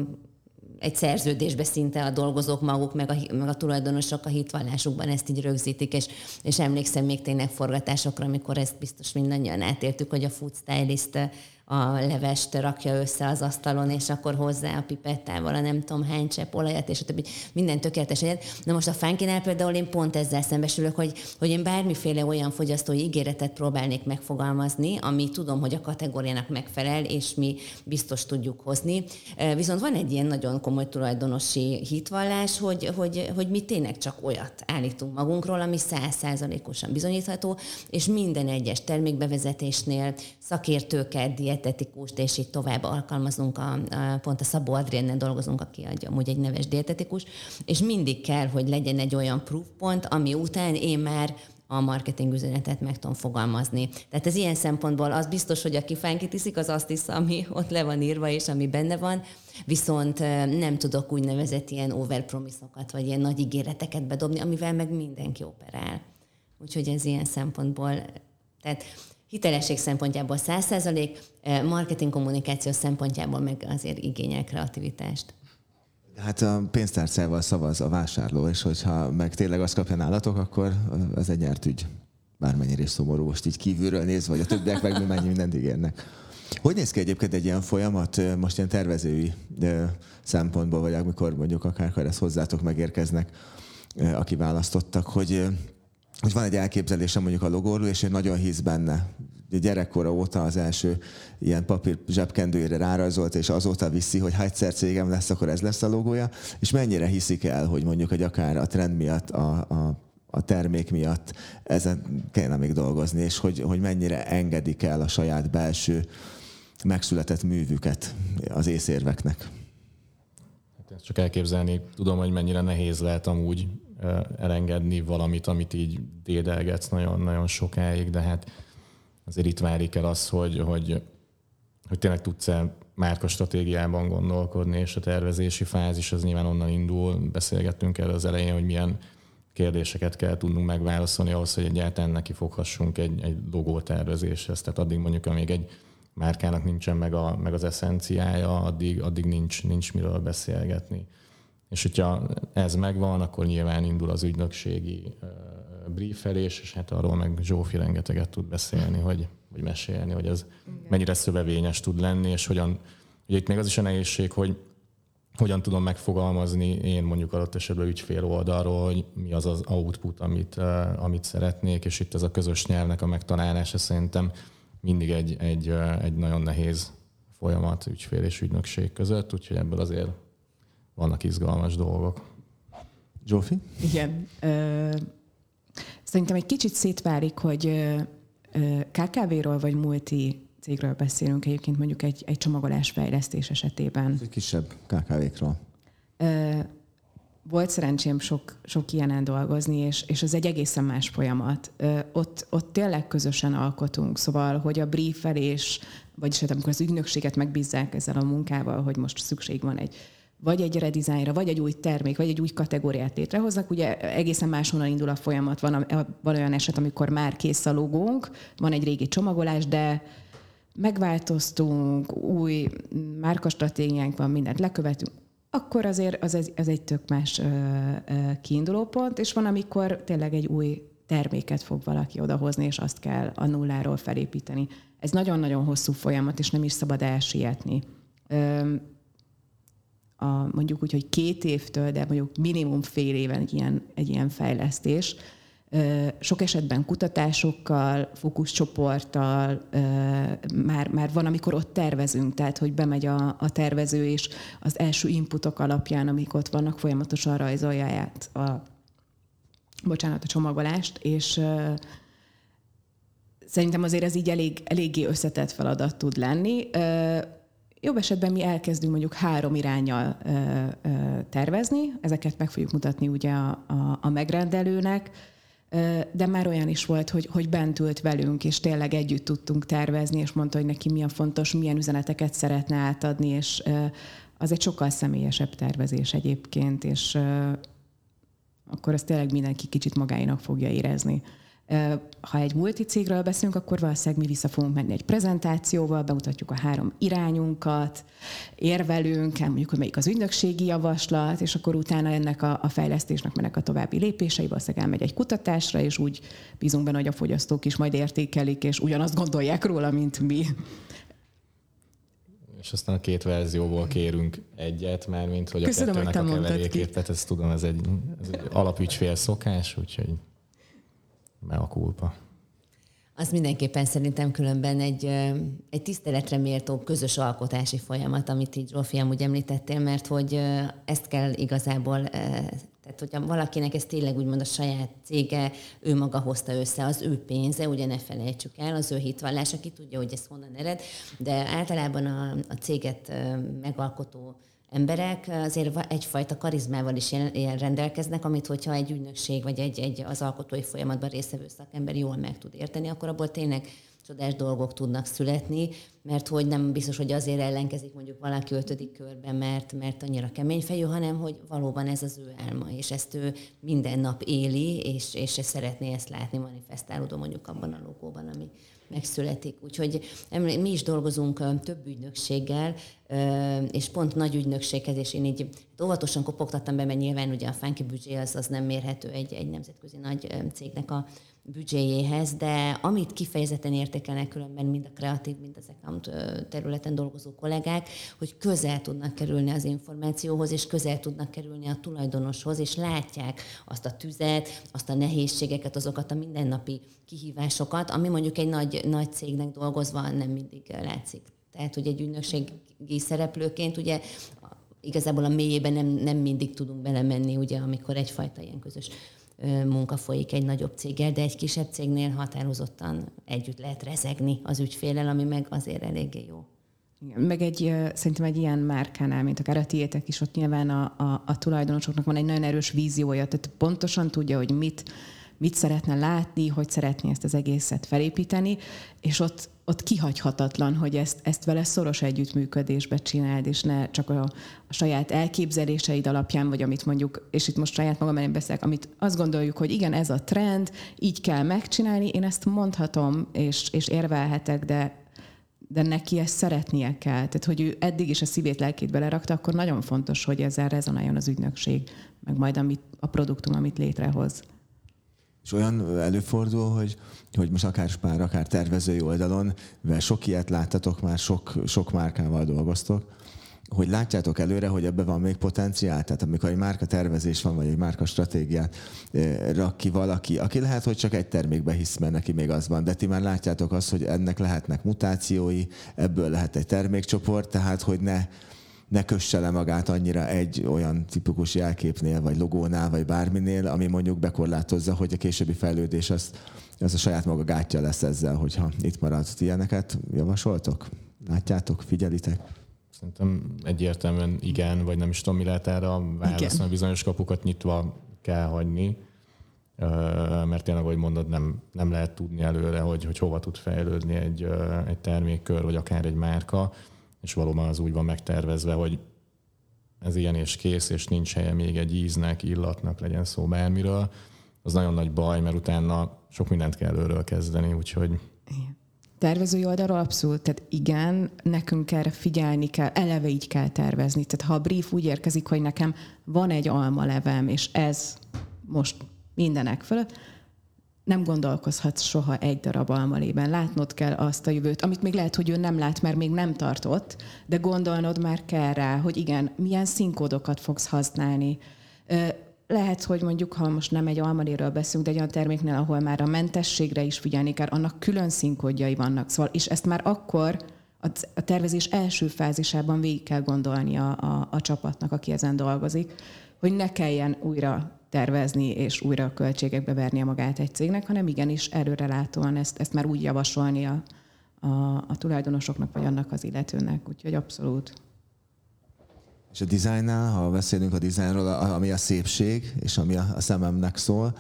egy szerződésbe szinte a dolgozók maguk, meg a, meg a tulajdonosok a hitvallásukban ezt így rögzítik, és, és emlékszem még tényleg forgatásokra, amikor ezt biztos mindannyian átéltük, hogy a food stylist a levest rakja össze az asztalon, és akkor hozzá a pipettával a nem tudom hány csepp olajat, és a többi. Minden tökéletes egyet. Na most a fánkinál például én pont ezzel szembesülök, hogy, hogy én bármiféle olyan fogyasztói ígéretet próbálnék megfogalmazni, ami tudom, hogy a kategóriának megfelel, és mi biztos tudjuk hozni. Viszont van egy ilyen nagyon komoly tulajdonosi hitvallás, hogy, hogy, hogy mi tényleg csak olyat állítunk magunkról, ami százszázalékosan bizonyítható, és minden egyes termékbevezetésnél szakértőket, dietetikust, és így tovább alkalmazunk, a, a, pont a Szabó Adrienne dolgozunk, aki amúgy egy neves dietetikus, és mindig kell, hogy legyen egy olyan proofpont, ami után én már a marketing üzenetet meg tudom fogalmazni. Tehát ez ilyen szempontból az biztos, hogy aki fánkit iszik, az azt hisz, ami ott le van írva, és ami benne van, viszont nem tudok úgynevezett ilyen overpromisokat, vagy ilyen nagy ígéreteket bedobni, amivel meg mindenki operál. Úgyhogy ez ilyen szempontból, tehát hitelesség szempontjából 100%, eh, marketing kommunikáció szempontjából meg azért igényel kreativitást. Hát a pénztárcával szavaz a vásárló, és hogyha meg tényleg azt kapja nálatok, akkor ez egy nyert ügy. Bármennyire is szomorú, most így kívülről nézve, vagy a többiek meg mennyi mindent ígérnek. Hogy néz ki egyébként egy ilyen folyamat, most ilyen tervezői szempontból, vagy amikor mondjuk akár ezt hozzátok megérkeznek, aki választottak, hogy hogy van egy elképzelésem mondjuk a logóról, és én nagyon hisz benne. Gyerekkora óta az első ilyen papír zsebkendőjére rárajzolt, és azóta viszi, hogy ha egyszer cégem lesz, akkor ez lesz a logója. És mennyire hiszik el, hogy mondjuk, hogy akár a trend miatt, a, a, a termék miatt ezen kellene még dolgozni, és hogy, hogy mennyire engedik el a saját belső megszületett művüket az észérveknek. Hát ezt csak elképzelni tudom, hogy mennyire nehéz lehet amúgy elengedni valamit, amit így dédelgetsz nagyon-nagyon sokáig, de hát azért itt várik el az, hogy, hogy, hogy tényleg tudsz-e márka stratégiában gondolkodni, és a tervezési fázis az nyilván onnan indul. Beszélgettünk erről az elején, hogy milyen kérdéseket kell tudnunk megválaszolni ahhoz, hogy egyáltalán neki foghassunk egy, egy logótervezéshez. Tehát addig mondjuk, amíg egy márkának nincsen meg, a, meg az eszenciája, addig, addig nincs, nincs miről beszélgetni. És hogyha ez megvan, akkor nyilván indul az ügynökségi briefelés, és hát arról meg Zsófi rengeteget tud beszélni, hogy, vagy mesélni, hogy ez Igen. mennyire szövevényes tud lenni, és hogyan, ugye itt még az is a nehézség, hogy hogyan tudom megfogalmazni én mondjuk adott esetben ügyfél oldalról, hogy mi az az output, amit, amit szeretnék, és itt ez a közös nyelvnek a megtalálása szerintem mindig egy, egy, egy nagyon nehéz folyamat ügyfél és ügynökség között, úgyhogy ebből azért vannak izgalmas dolgok. Zsófi? Igen. Szerintem egy kicsit szétválik, hogy KKV-ról vagy multi cégről beszélünk egyébként mondjuk egy, egy csomagolás fejlesztés esetében. Egy kisebb KKV-król. Volt szerencsém sok, sok ilyenen dolgozni, és, és ez egy egészen más folyamat. Ott, ott tényleg közösen alkotunk, szóval, hogy a briefelés, vagyis hát amikor az ügynökséget megbízzák ezzel a munkával, hogy most szükség van egy vagy egy redizájnra, vagy egy új termék, vagy egy új kategóriát létrehoznak, ugye egészen máshonnan indul a folyamat. Van, van olyan eset, amikor már kész a logónk, van egy régi csomagolás, de megváltoztunk, új márkastratégiánk van, mindent lekövetünk, akkor azért az egy, az egy tök más kiinduló pont, és van, amikor tényleg egy új terméket fog valaki odahozni, és azt kell a nulláról felépíteni. Ez nagyon-nagyon hosszú folyamat, és nem is szabad elsietni. A, mondjuk úgy, hogy két évtől, de mondjuk minimum fél éven egy ilyen, egy ilyen fejlesztés, sok esetben kutatásokkal, fókuszcsoporttal, már, már van, amikor ott tervezünk, tehát hogy bemegy a, a tervező, és az első inputok alapján, amik ott vannak, folyamatosan rajzolja át a, bocsánat, a csomagolást, és szerintem azért ez így elég, eléggé összetett feladat tud lenni. Jobb esetben mi elkezdünk mondjuk három irányjal tervezni, ezeket meg fogjuk mutatni ugye a, a, a megrendelőnek, de már olyan is volt, hogy, hogy bent ült velünk, és tényleg együtt tudtunk tervezni, és mondta, hogy neki mi a fontos, milyen üzeneteket szeretne átadni, és az egy sokkal személyesebb tervezés egyébként, és akkor ezt tényleg mindenki kicsit magáinak fogja érezni. Ha egy multicégről beszélünk, akkor valószínűleg mi vissza fogunk menni egy prezentációval, bemutatjuk a három irányunkat, érvelünk, mondjuk, hogy melyik az ügynökségi javaslat, és akkor utána ennek a, a fejlesztésnek mennek a további lépései, valószínűleg elmegy egy kutatásra, és úgy bízunk benne, hogy a fogyasztók is majd értékelik, és ugyanazt gondolják róla, mint mi. És aztán a két verzióból kérünk egyet, mert mint hogy a Köszönöm, kettőnek a keverékét, ezt tudom, ez egy, ez egy alapügyfél szokás, úgyhogy a kulpa. Az mindenképpen szerintem különben egy, egy tiszteletre méltó közös alkotási folyamat, amit így Zsófi amúgy említettél, mert hogy ezt kell igazából, tehát hogyha valakinek ez tényleg úgymond a saját cége, ő maga hozta össze, az ő pénze, ugye ne felejtsük el, az ő hitvallás, aki tudja, hogy ez honnan ered, de általában a, a céget megalkotó emberek azért egyfajta karizmával is rendelkeznek, amit hogyha egy ügynökség vagy egy, egy az alkotói folyamatban résztvevő szakember jól meg tud érteni, akkor abból tényleg csodás dolgok tudnak születni, mert hogy nem biztos, hogy azért ellenkezik mondjuk valaki ötödik körben, mert, mert annyira kemény fejű, hanem hogy valóban ez az ő álma, és ezt ő minden nap éli, és, és szeretné ezt látni manifestálódó mondjuk abban a logóban, ami, megszületik. Úgyhogy mi is dolgozunk több ügynökséggel, és pont nagy ügynökséghez, és én így óvatosan kopogtattam be, mert nyilván ugye a Funky büdzsé az, az nem mérhető egy, egy nemzetközi nagy cégnek a büdzséjéhez, de amit kifejezetten értékelnek különben mind a kreatív, mind az account területen dolgozó kollégák, hogy közel tudnak kerülni az információhoz, és közel tudnak kerülni a tulajdonoshoz, és látják azt a tüzet, azt a nehézségeket, azokat a mindennapi kihívásokat, ami mondjuk egy nagy, nagy cégnek dolgozva nem mindig látszik. Tehát, hogy egy ügynökségi szereplőként ugye igazából a mélyében nem, nem mindig tudunk belemenni, ugye, amikor egyfajta ilyen közös munka folyik egy nagyobb céggel, de egy kisebb cégnél határozottan együtt lehet rezegni az ügyfélel, ami meg azért eléggé jó. Meg egy, szerintem egy ilyen márkánál, mint akár a tiétek is, ott nyilván a, a, a tulajdonosoknak van egy nagyon erős víziója, tehát pontosan tudja, hogy mit, mit szeretne látni, hogy szeretné ezt az egészet felépíteni, és ott, ott kihagyhatatlan, hogy ezt, ezt vele szoros együttműködésbe csináld, és ne csak a, a saját elképzeléseid alapján, vagy amit mondjuk, és itt most saját magam elég beszélek, amit azt gondoljuk, hogy igen, ez a trend, így kell megcsinálni, én ezt mondhatom, és, és érvelhetek, de de neki ezt szeretnie kell. Tehát, hogy ő eddig is a szívét, lelkét belerakta, akkor nagyon fontos, hogy ezzel rezonáljon az ügynökség, meg majd amit, a produktum, amit létrehoz. És olyan előfordul, hogy, hogy most akár spár, akár tervezői oldalon, mert sok ilyet láttatok már, sok, sok márkával dolgoztok, hogy látjátok előre, hogy ebben van még potenciál? Tehát amikor egy márka tervezés van, vagy egy márka stratégiát eh, rak ki valaki, aki lehet, hogy csak egy termékbe hisz, mert neki még az van, de ti már látjátok azt, hogy ennek lehetnek mutációi, ebből lehet egy termékcsoport, tehát hogy ne, ne kösse le magát annyira egy olyan tipikus jelképnél, vagy logónál, vagy bárminél, ami mondjuk bekorlátozza, hogy a későbbi fejlődés az, az a saját maga gátja lesz ezzel, hogyha itt marad. Ilyeneket javasoltok? Látjátok? Figyelitek? Szerintem egyértelműen igen, vagy nem is tudom, mi lehet erre a válasz, mert bizonyos kapukat nyitva kell hagyni, mert tényleg, ahogy mondod, nem, nem lehet tudni előre, hogy, hogy hova tud fejlődni egy, egy termékkör, vagy akár egy márka, és valóban az úgy van megtervezve, hogy ez ilyen és kész, és nincs helye még egy íznek, illatnak, legyen szó bármiről, az nagyon nagy baj, mert utána sok mindent kell előről kezdeni, úgyhogy Igen. Tervezői oldalról abszolút, tehát igen, nekünk erre figyelni kell, eleve így kell tervezni. Tehát ha a brief úgy érkezik, hogy nekem van egy alma levem, és ez most mindenek fölött, nem gondolkozhatsz soha egy darab almalében. Látnod kell azt a jövőt, amit még lehet, hogy ő nem lát, mert még nem tartott, de gondolnod már kell rá, hogy igen, milyen színkódokat fogsz használni lehet, hogy mondjuk, ha most nem egy almaléről beszélünk, de egy olyan terméknél, ahol már a mentességre is figyelni kell, annak külön színkódjai vannak. Szóval, és ezt már akkor a tervezés első fázisában végig kell gondolni a, a, a csapatnak, aki ezen dolgozik, hogy ne kelljen újra tervezni és újra a költségekbe vernie magát egy cégnek, hanem igenis előrelátóan ezt, ezt már úgy javasolni a, a, a tulajdonosoknak, vagy annak az illetőnek. Úgyhogy abszolút. És a dizájnnál, ha beszélünk a dizájnról, ami a szépség, és ami a szememnek szól,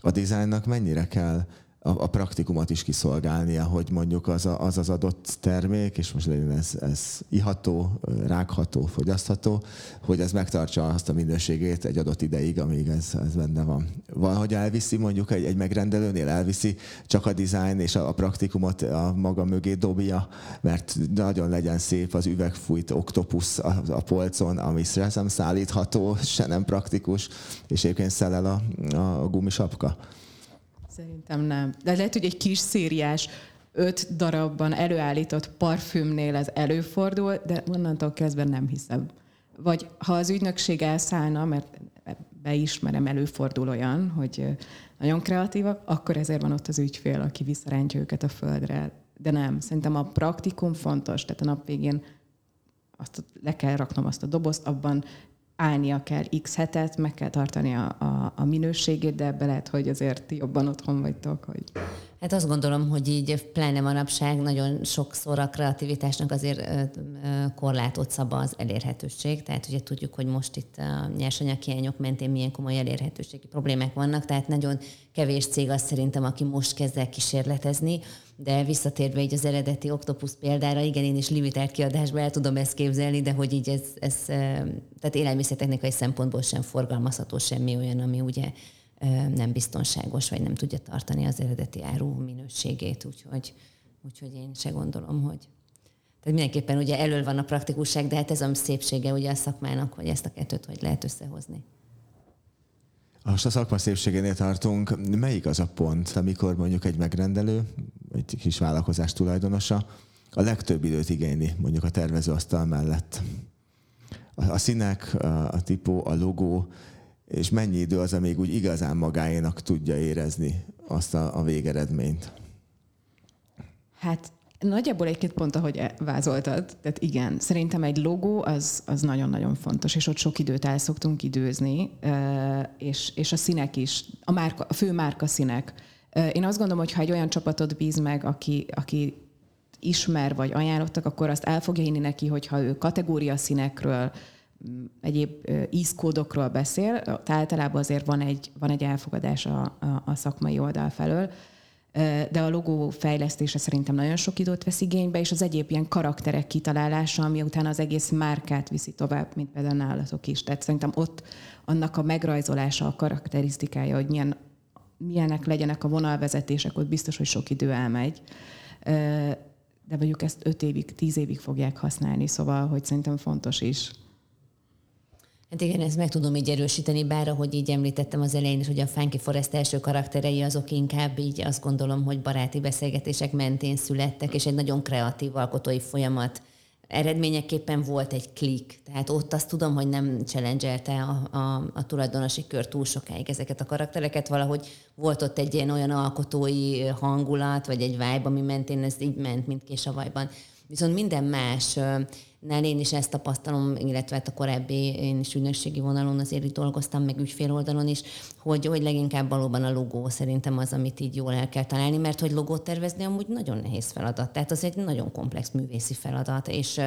a dizájnnak mennyire kell a, a praktikumot is kiszolgálnia, hogy mondjuk az a, az, az adott termék, és most legyen ez, ez iható, rágható, fogyasztható, hogy ez megtartsa azt a minőségét egy adott ideig, amíg ez, ez benne van. Valahogy elviszi mondjuk egy, egy megrendelőnél, elviszi csak a design és a, a praktikumot a maga mögé dobja, mert nagyon legyen szép az üvegfújt oktopusz a, a polcon, ami se nem szállítható, se nem praktikus, és egyébként szelel a, a, a gumisapka. Szerintem nem. De lehet, hogy egy kis szériás öt darabban előállított parfümnél ez előfordul, de onnantól kezdve nem hiszem. Vagy ha az ügynökség elszállna, mert beismerem, előfordul olyan, hogy nagyon kreatívak, akkor ezért van ott az ügyfél, aki visszarántja őket a földre. De nem, szerintem a praktikum fontos, tehát a nap végén azt le kell raknom azt a dobozt, abban állnia kell x hetet, meg kell tartani a, a, a minőségét, de ebbe lehet, hogy azért jobban otthon vagytok, hogy... Hát azt gondolom, hogy így pláne manapság nagyon sokszor a kreativitásnak azért korlátot szab az elérhetőség. Tehát ugye tudjuk, hogy most itt a nyersanyaghiányok mentén milyen komoly elérhetőségi problémák vannak, tehát nagyon kevés cég az szerintem, aki most kezd el kísérletezni, de visszatérve így az eredeti Octopus példára, igen, én is limitált kiadásba el tudom ezt képzelni, de hogy így ez, ez tehát élelmiszertechnikai szempontból sem forgalmazható semmi olyan, ami ugye nem biztonságos, vagy nem tudja tartani az eredeti áru minőségét, úgyhogy, úgyhogy én se gondolom, hogy tehát mindenképpen ugye elől van a praktikusság, de hát ez a szépsége ugye a szakmának, hogy ezt a kettőt hogy lehet összehozni. Most a szakma szépségénél tartunk. Melyik az a pont, amikor mondjuk egy megrendelő, egy kis vállalkozás tulajdonosa a legtöbb időt igényli mondjuk a tervezőasztal mellett? A, a színek, a, a tipó, a logó, és mennyi idő az, amíg úgy igazán magáénak tudja érezni azt a, a végeredményt? Hát Nagyjából egy-két pont, ahogy e- vázoltad, tehát igen, szerintem egy logó az, az nagyon-nagyon fontos, és ott sok időt el szoktunk időzni, és, és a színek is, a, márka, a fő márka színek. Én azt gondolom, hogy ha egy olyan csapatot bíz meg, aki, aki ismer vagy ajánlottak, akkor azt el fogja hinni neki, hogyha ő kategória színekről, egyéb ízkódokról beszél, tehát általában azért van egy, van egy elfogadás a, a, a szakmai oldal felől, de a logó fejlesztése szerintem nagyon sok időt vesz igénybe, és az egyéb ilyen karakterek kitalálása, ami utána az egész márkát viszi tovább, mint például nálatok is. Tehát szerintem ott annak a megrajzolása, a karakterisztikája, hogy milyen, milyenek legyenek a vonalvezetések, ott biztos, hogy sok idő elmegy. de mondjuk ezt öt évig, tíz évig fogják használni, szóval, hogy szerintem fontos is. Hát igen, ezt meg tudom így erősíteni, bár ahogy így említettem az elején is, hogy a Funky Forest első karakterei azok inkább így azt gondolom, hogy baráti beszélgetések mentén születtek, és egy nagyon kreatív alkotói folyamat eredményeképpen volt egy klik. Tehát ott azt tudom, hogy nem challenge a, a, a tulajdonosi kör túl sokáig ezeket a karaktereket. Valahogy volt ott egy ilyen olyan alkotói hangulat, vagy egy vibe, ami mentén ez így ment, mint késavajban. Viszont minden más nál én is ezt tapasztalom, illetve hát a korábbi én is ügynökségi vonalon azért itt dolgoztam, meg ügyfél oldalon is, hogy, hogy leginkább valóban a logó szerintem az, amit így jól el kell találni, mert hogy logót tervezni amúgy nagyon nehéz feladat. Tehát az egy nagyon komplex művészi feladat, és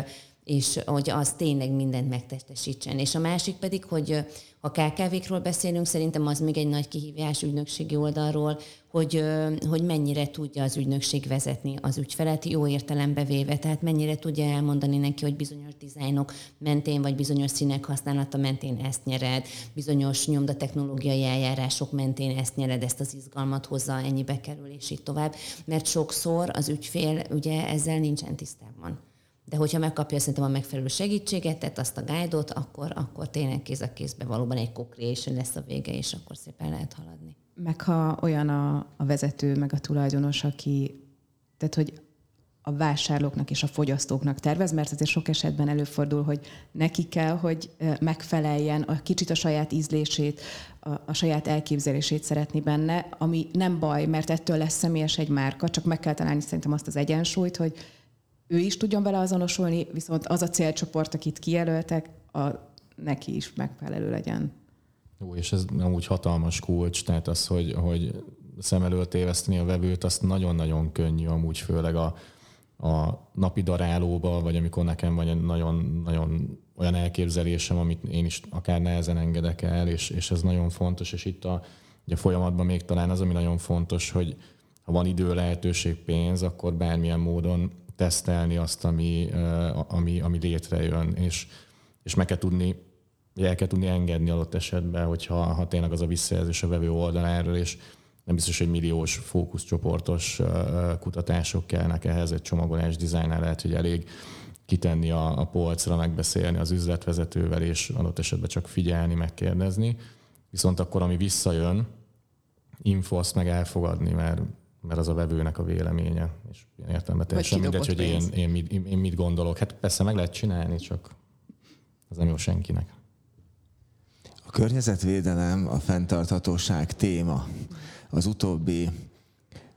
és hogy az tényleg mindent megtestesítsen. És a másik pedig, hogy ha KKV-król beszélünk, szerintem az még egy nagy kihívás ügynökségi oldalról, hogy, hogy mennyire tudja az ügynökség vezetni az ügyfelet jó értelembe véve, tehát mennyire tudja elmondani neki, hogy bizonyos dizájnok mentén, vagy bizonyos színek használata mentén ezt nyered, bizonyos nyomdatechnológiai eljárások mentén ezt nyered, ezt az izgalmat hozza, ennyibe kerül, és így tovább. Mert sokszor az ügyfél ugye ezzel nincsen tisztában. De hogyha megkapja szerintem a megfelelő segítséget, tehát azt a guide-ot, akkor, akkor tényleg kéz a kézbe valóban egy co-creation lesz a vége, és akkor szépen lehet haladni. Meg ha olyan a, a vezető, meg a tulajdonos, aki, tehát hogy a vásárlóknak és a fogyasztóknak tervez, mert azért sok esetben előfordul, hogy neki kell, hogy megfeleljen, a kicsit a saját ízlését, a, a saját elképzelését szeretni benne, ami nem baj, mert ettől lesz személyes egy márka, csak meg kell találni szerintem azt az egyensúlyt, hogy ő is tudjon vele azonosulni, viszont az a célcsoport, akit kijelöltek, a, neki is megfelelő legyen. Jó, és ez nem úgy hatalmas kulcs, tehát az, hogy, hogy szem előtt éveszteni a vevőt, azt nagyon-nagyon könnyű, amúgy főleg a, a napi darálóba, vagy amikor nekem van egy nagyon, nagyon olyan elképzelésem, amit én is akár nehezen engedek el, és, és ez nagyon fontos, és itt a, a folyamatban még talán az, ami nagyon fontos, hogy ha van idő, lehetőség, pénz, akkor bármilyen módon tesztelni azt, ami, ami, ami létrejön, és, és meg kell tudni, el kell tudni engedni adott esetben, hogyha ha tényleg az a visszajelzés a vevő oldaláról, és nem biztos, hogy milliós fókuszcsoportos kutatások kellnek ehhez, egy csomagolás dizájnál lehet, hogy elég kitenni a, a polcra, megbeszélni az üzletvezetővel, és adott esetben csak figyelni, megkérdezni. Viszont akkor, ami visszajön, info azt meg elfogadni, mert mert az a vevőnek a véleménye, és ilyen értelemben teljesen mindegy, hogy én, én, mit, én mit gondolok. Hát persze meg lehet csinálni, csak az nem jó senkinek. A környezetvédelem, a fenntarthatóság téma az utóbbi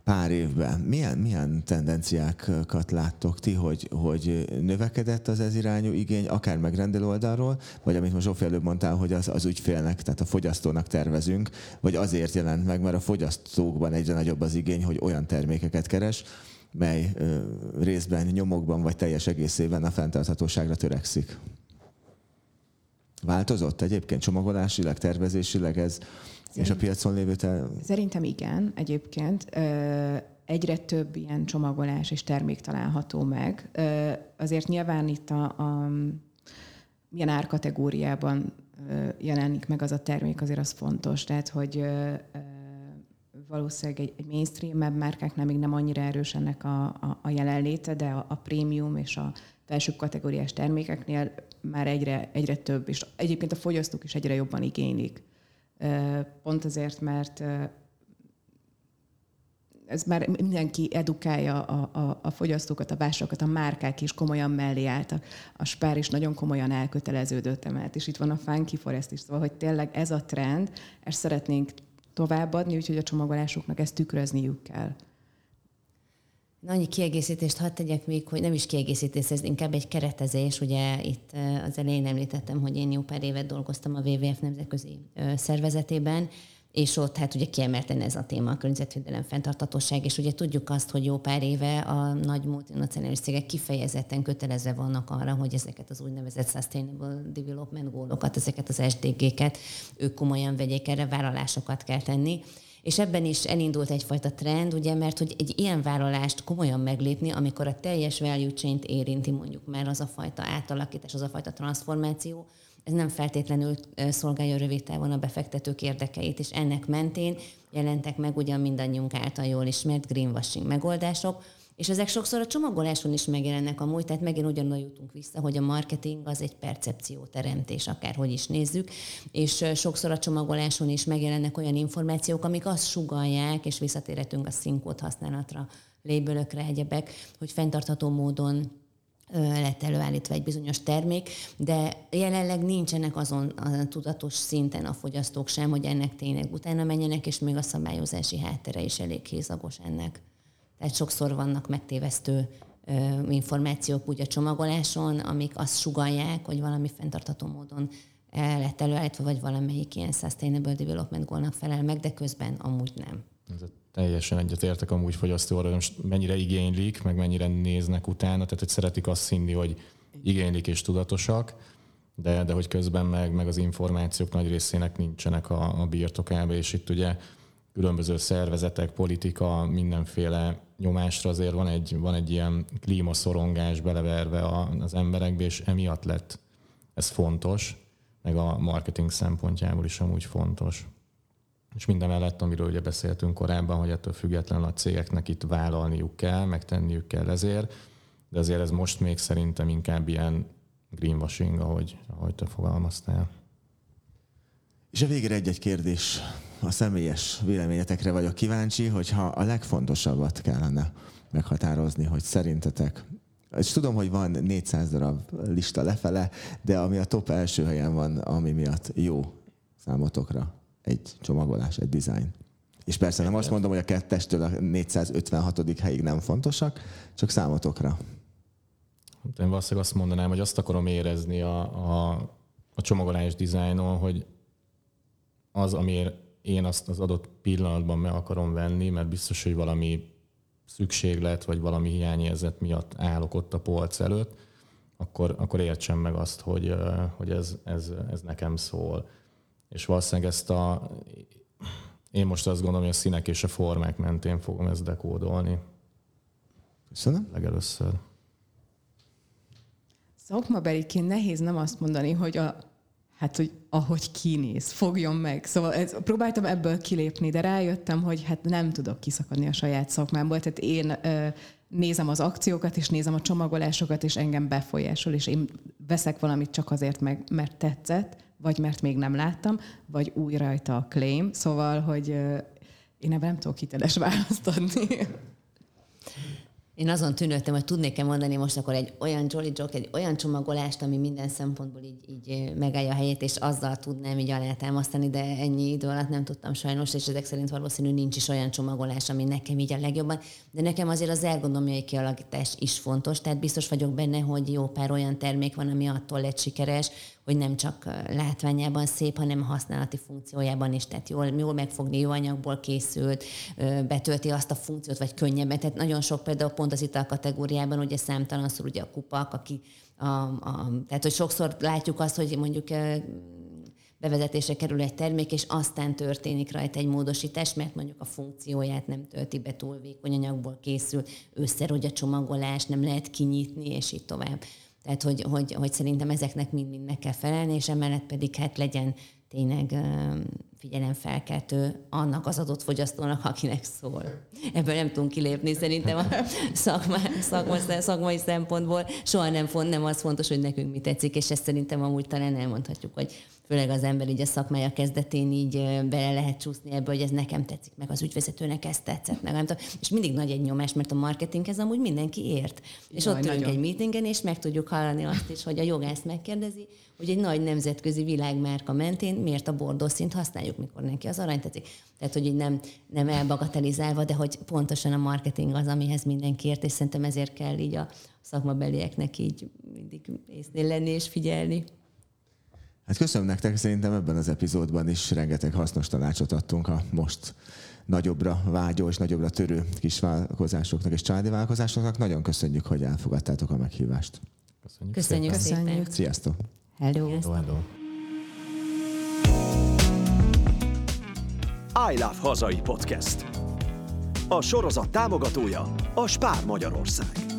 pár évben milyen, milyen tendenciákat láttok ti, hogy, hogy növekedett az ez irányú igény, akár megrendelő oldalról, vagy amit most Zsófi előbb mondtál, hogy az, az ügyfélnek, tehát a fogyasztónak tervezünk, vagy azért jelent meg, mert a fogyasztókban egyre nagyobb az igény, hogy olyan termékeket keres, mely ö, részben, nyomokban, vagy teljes egészében a fenntarthatóságra törekszik. Változott egyébként csomagolásilag, tervezésileg ez, és a piacon lévő te... Szerintem igen, egyébként. Egyre több ilyen csomagolás és termék található meg. Azért nyilván itt a, a milyen árkategóriában jelenik meg az a termék, azért az fontos. Tehát, hogy valószínűleg egy, egy mainstream márkáknál még nem annyira erős ennek a, a, a jelenléte, de a, a prémium és a felsőbb kategóriás termékeknél már egyre, egyre több, és egyébként a fogyasztók is egyre jobban igénylik pont azért, mert ez már mindenki edukálja a, a, a fogyasztókat, a vásárlókat, a márkák is komolyan mellé álltak. A Spár is nagyon komolyan elköteleződött emelt, és itt van a Funky Forest is, szóval, hogy tényleg ez a trend, ezt szeretnénk továbbadni, úgyhogy a csomagolásoknak ezt tükrözniük kell. Annyi kiegészítést hadd tegyek még, hogy nem is kiegészítés, ez inkább egy keretezés. Ugye itt az elején említettem, hogy én jó pár évet dolgoztam a WWF nemzetközi szervezetében, és ott hát ugye kiemelten ez a téma, a környezetvédelem fenntartatóság, és ugye tudjuk azt, hogy jó pár éve a nagy multinacionális cégek kifejezetten kötelezve vannak arra, hogy ezeket az úgynevezett Sustainable Development Goalokat, ezeket az SDG-ket ők komolyan vegyék, erre vállalásokat kell tenni. És ebben is elindult egyfajta trend, ugye, mert hogy egy ilyen vállalást komolyan meglépni, amikor a teljes value chain érinti mondjuk már az a fajta átalakítás, az a fajta transformáció, ez nem feltétlenül szolgálja rövid távon a befektetők érdekeit, és ennek mentén jelentek meg ugyan mindannyiunk által jól ismert greenwashing megoldások, És ezek sokszor a csomagoláson is megjelennek amúgy, tehát megint ugyanúgy jutunk vissza, hogy a marketing az egy percepcióteremtés, akárhogy is nézzük, és sokszor a csomagoláson is megjelennek olyan információk, amik azt sugalják, és visszatérhetünk a színkód használatra, lébölökre, egyebek, hogy fenntartható módon lett előállítva egy bizonyos termék, de jelenleg nincsenek azon a tudatos szinten a fogyasztók sem, hogy ennek tényleg utána menjenek, és még a szabályozási háttere is elég hézagos ennek. Tehát sokszor vannak megtévesztő információk úgy a csomagoláson, amik azt sugalják, hogy valami fenntartható módon lett előállítva, vagy valamelyik ilyen Sustainable Development Goalnak felel meg, de közben amúgy nem. Ez teljesen egyetértek amúgy fogyasztóra, most mennyire igénylik, meg mennyire néznek utána, tehát hogy szeretik azt hinni, hogy igénylik és tudatosak, de, de hogy közben meg, meg az információk nagy részének nincsenek a, a birtokában, és itt ugye különböző szervezetek, politika, mindenféle nyomásra azért van egy, van egy ilyen klímaszorongás beleverve az emberekbe, és emiatt lett ez fontos, meg a marketing szempontjából is amúgy fontos. És minden mellett, amiről ugye beszéltünk korábban, hogy ettől függetlenül a cégeknek itt vállalniuk kell, megtenniük kell ezért, de azért ez most még szerintem inkább ilyen greenwashing, ahogy, ahogy te fogalmaztál. És a végére egy-egy kérdés. A személyes véleményetekre vagyok kíváncsi, hogyha a legfontosabbat kellene meghatározni, hogy szerintetek és tudom, hogy van 400 darab lista lefele, de ami a top első helyen van, ami miatt jó számotokra egy csomagolás, egy design. És persze nem azt mondom, hogy a kettestől a 456. helyig nem fontosak, csak számotokra. Én valószínűleg azt mondanám, hogy azt akarom érezni a, a, a csomagolás dizájnon, hogy az, amiért én azt az adott pillanatban meg akarom venni, mert biztos, hogy valami szükséglet, vagy valami hiányérzet miatt állok ott a polc előtt, akkor, akkor értsem meg azt, hogy, hogy ez, ez, ez nekem szól és valószínűleg ezt a... Én most azt gondolom, hogy a színek és a formák mentén fogom ezt dekódolni. Köszönöm. Legelőször. Szakmabeliként nehéz nem azt mondani, hogy a, hát, hogy ahogy kinéz, fogjon meg. Szóval ez, próbáltam ebből kilépni, de rájöttem, hogy hát nem tudok kiszakadni a saját szakmámból. Tehát én ö, nézem az akciókat, és nézem a csomagolásokat, és engem befolyásol, és én veszek valamit csak azért meg, mert tetszett, vagy mert még nem láttam, vagy új rajta a claim, szóval, hogy én ebben nem tudok hiteles választ adni. Én azon tűnődtem, hogy tudnék-e mondani most akkor egy olyan Jolly Joke, egy olyan csomagolást, ami minden szempontból így, így megállja a helyét, és azzal tudnám így alátámasztani, de ennyi idő alatt nem tudtam sajnos, és ezek szerint valószínű nincs is olyan csomagolás, ami nekem így a legjobban. De nekem azért az ergonomiai kialakítás is fontos, tehát biztos vagyok benne, hogy jó pár olyan termék van, ami attól lett sikeres, hogy nem csak látványában szép, hanem használati funkciójában is, tehát jól, jól megfogni, jó anyagból készült, betölti azt a funkciót, vagy könnyebben. Tehát nagyon sok például pont az ital kategóriában ugye számtalanszor ugye a kupak, aki a, a, tehát hogy sokszor látjuk azt, hogy mondjuk bevezetésre kerül egy termék, és aztán történik rajta egy módosítás, mert mondjuk a funkcióját nem tölti be túl vékony anyagból készül, összerogy a csomagolás, nem lehet kinyitni, és így tovább. Tehát, hogy, hogy, hogy szerintem ezeknek mind-mind meg kell felelni, és emellett pedig hát legyen tényleg figyelemfelkeltő annak az adott fogyasztónak, akinek szól. Ebből nem tudunk kilépni szerintem a szakma, szakma, szakmai szempontból. Soha nem, font, nem az fontos, hogy nekünk mi tetszik, és ezt szerintem amúgy talán elmondhatjuk, hogy főleg az ember így a szakmája kezdetén így bele lehet csúszni ebbe, hogy ez nekem tetszik, meg az ügyvezetőnek ez tetszett, meg nem tudom. És mindig nagy egy nyomás, mert a marketing ez amúgy mindenki ért. És Jaj, ott ülünk egy meetingen, és meg tudjuk hallani azt is, hogy a jogász megkérdezi, hogy egy nagy nemzetközi világmárka mentén miért a bordó szint használjuk, mikor neki az arany tetszik. Tehát, hogy így nem, nem elbagatelizálva, de hogy pontosan a marketing az, amihez mindenki ért, és szerintem ezért kell így a szakmabelieknek így mindig észnél lenni és figyelni. Hát köszönöm nektek, szerintem ebben az epizódban is rengeteg hasznos tanácsot adtunk a most nagyobbra vágyó és nagyobbra törő kisvállalkozásoknak és családi vállalkozásoknak. Nagyon köszönjük, hogy elfogadtátok a meghívást. Köszönjük, köszönjük szépen. szépen. Sziasztok. Hello. Hello, hello. I Love Hazai Podcast. A sorozat támogatója a Spár Magyarország.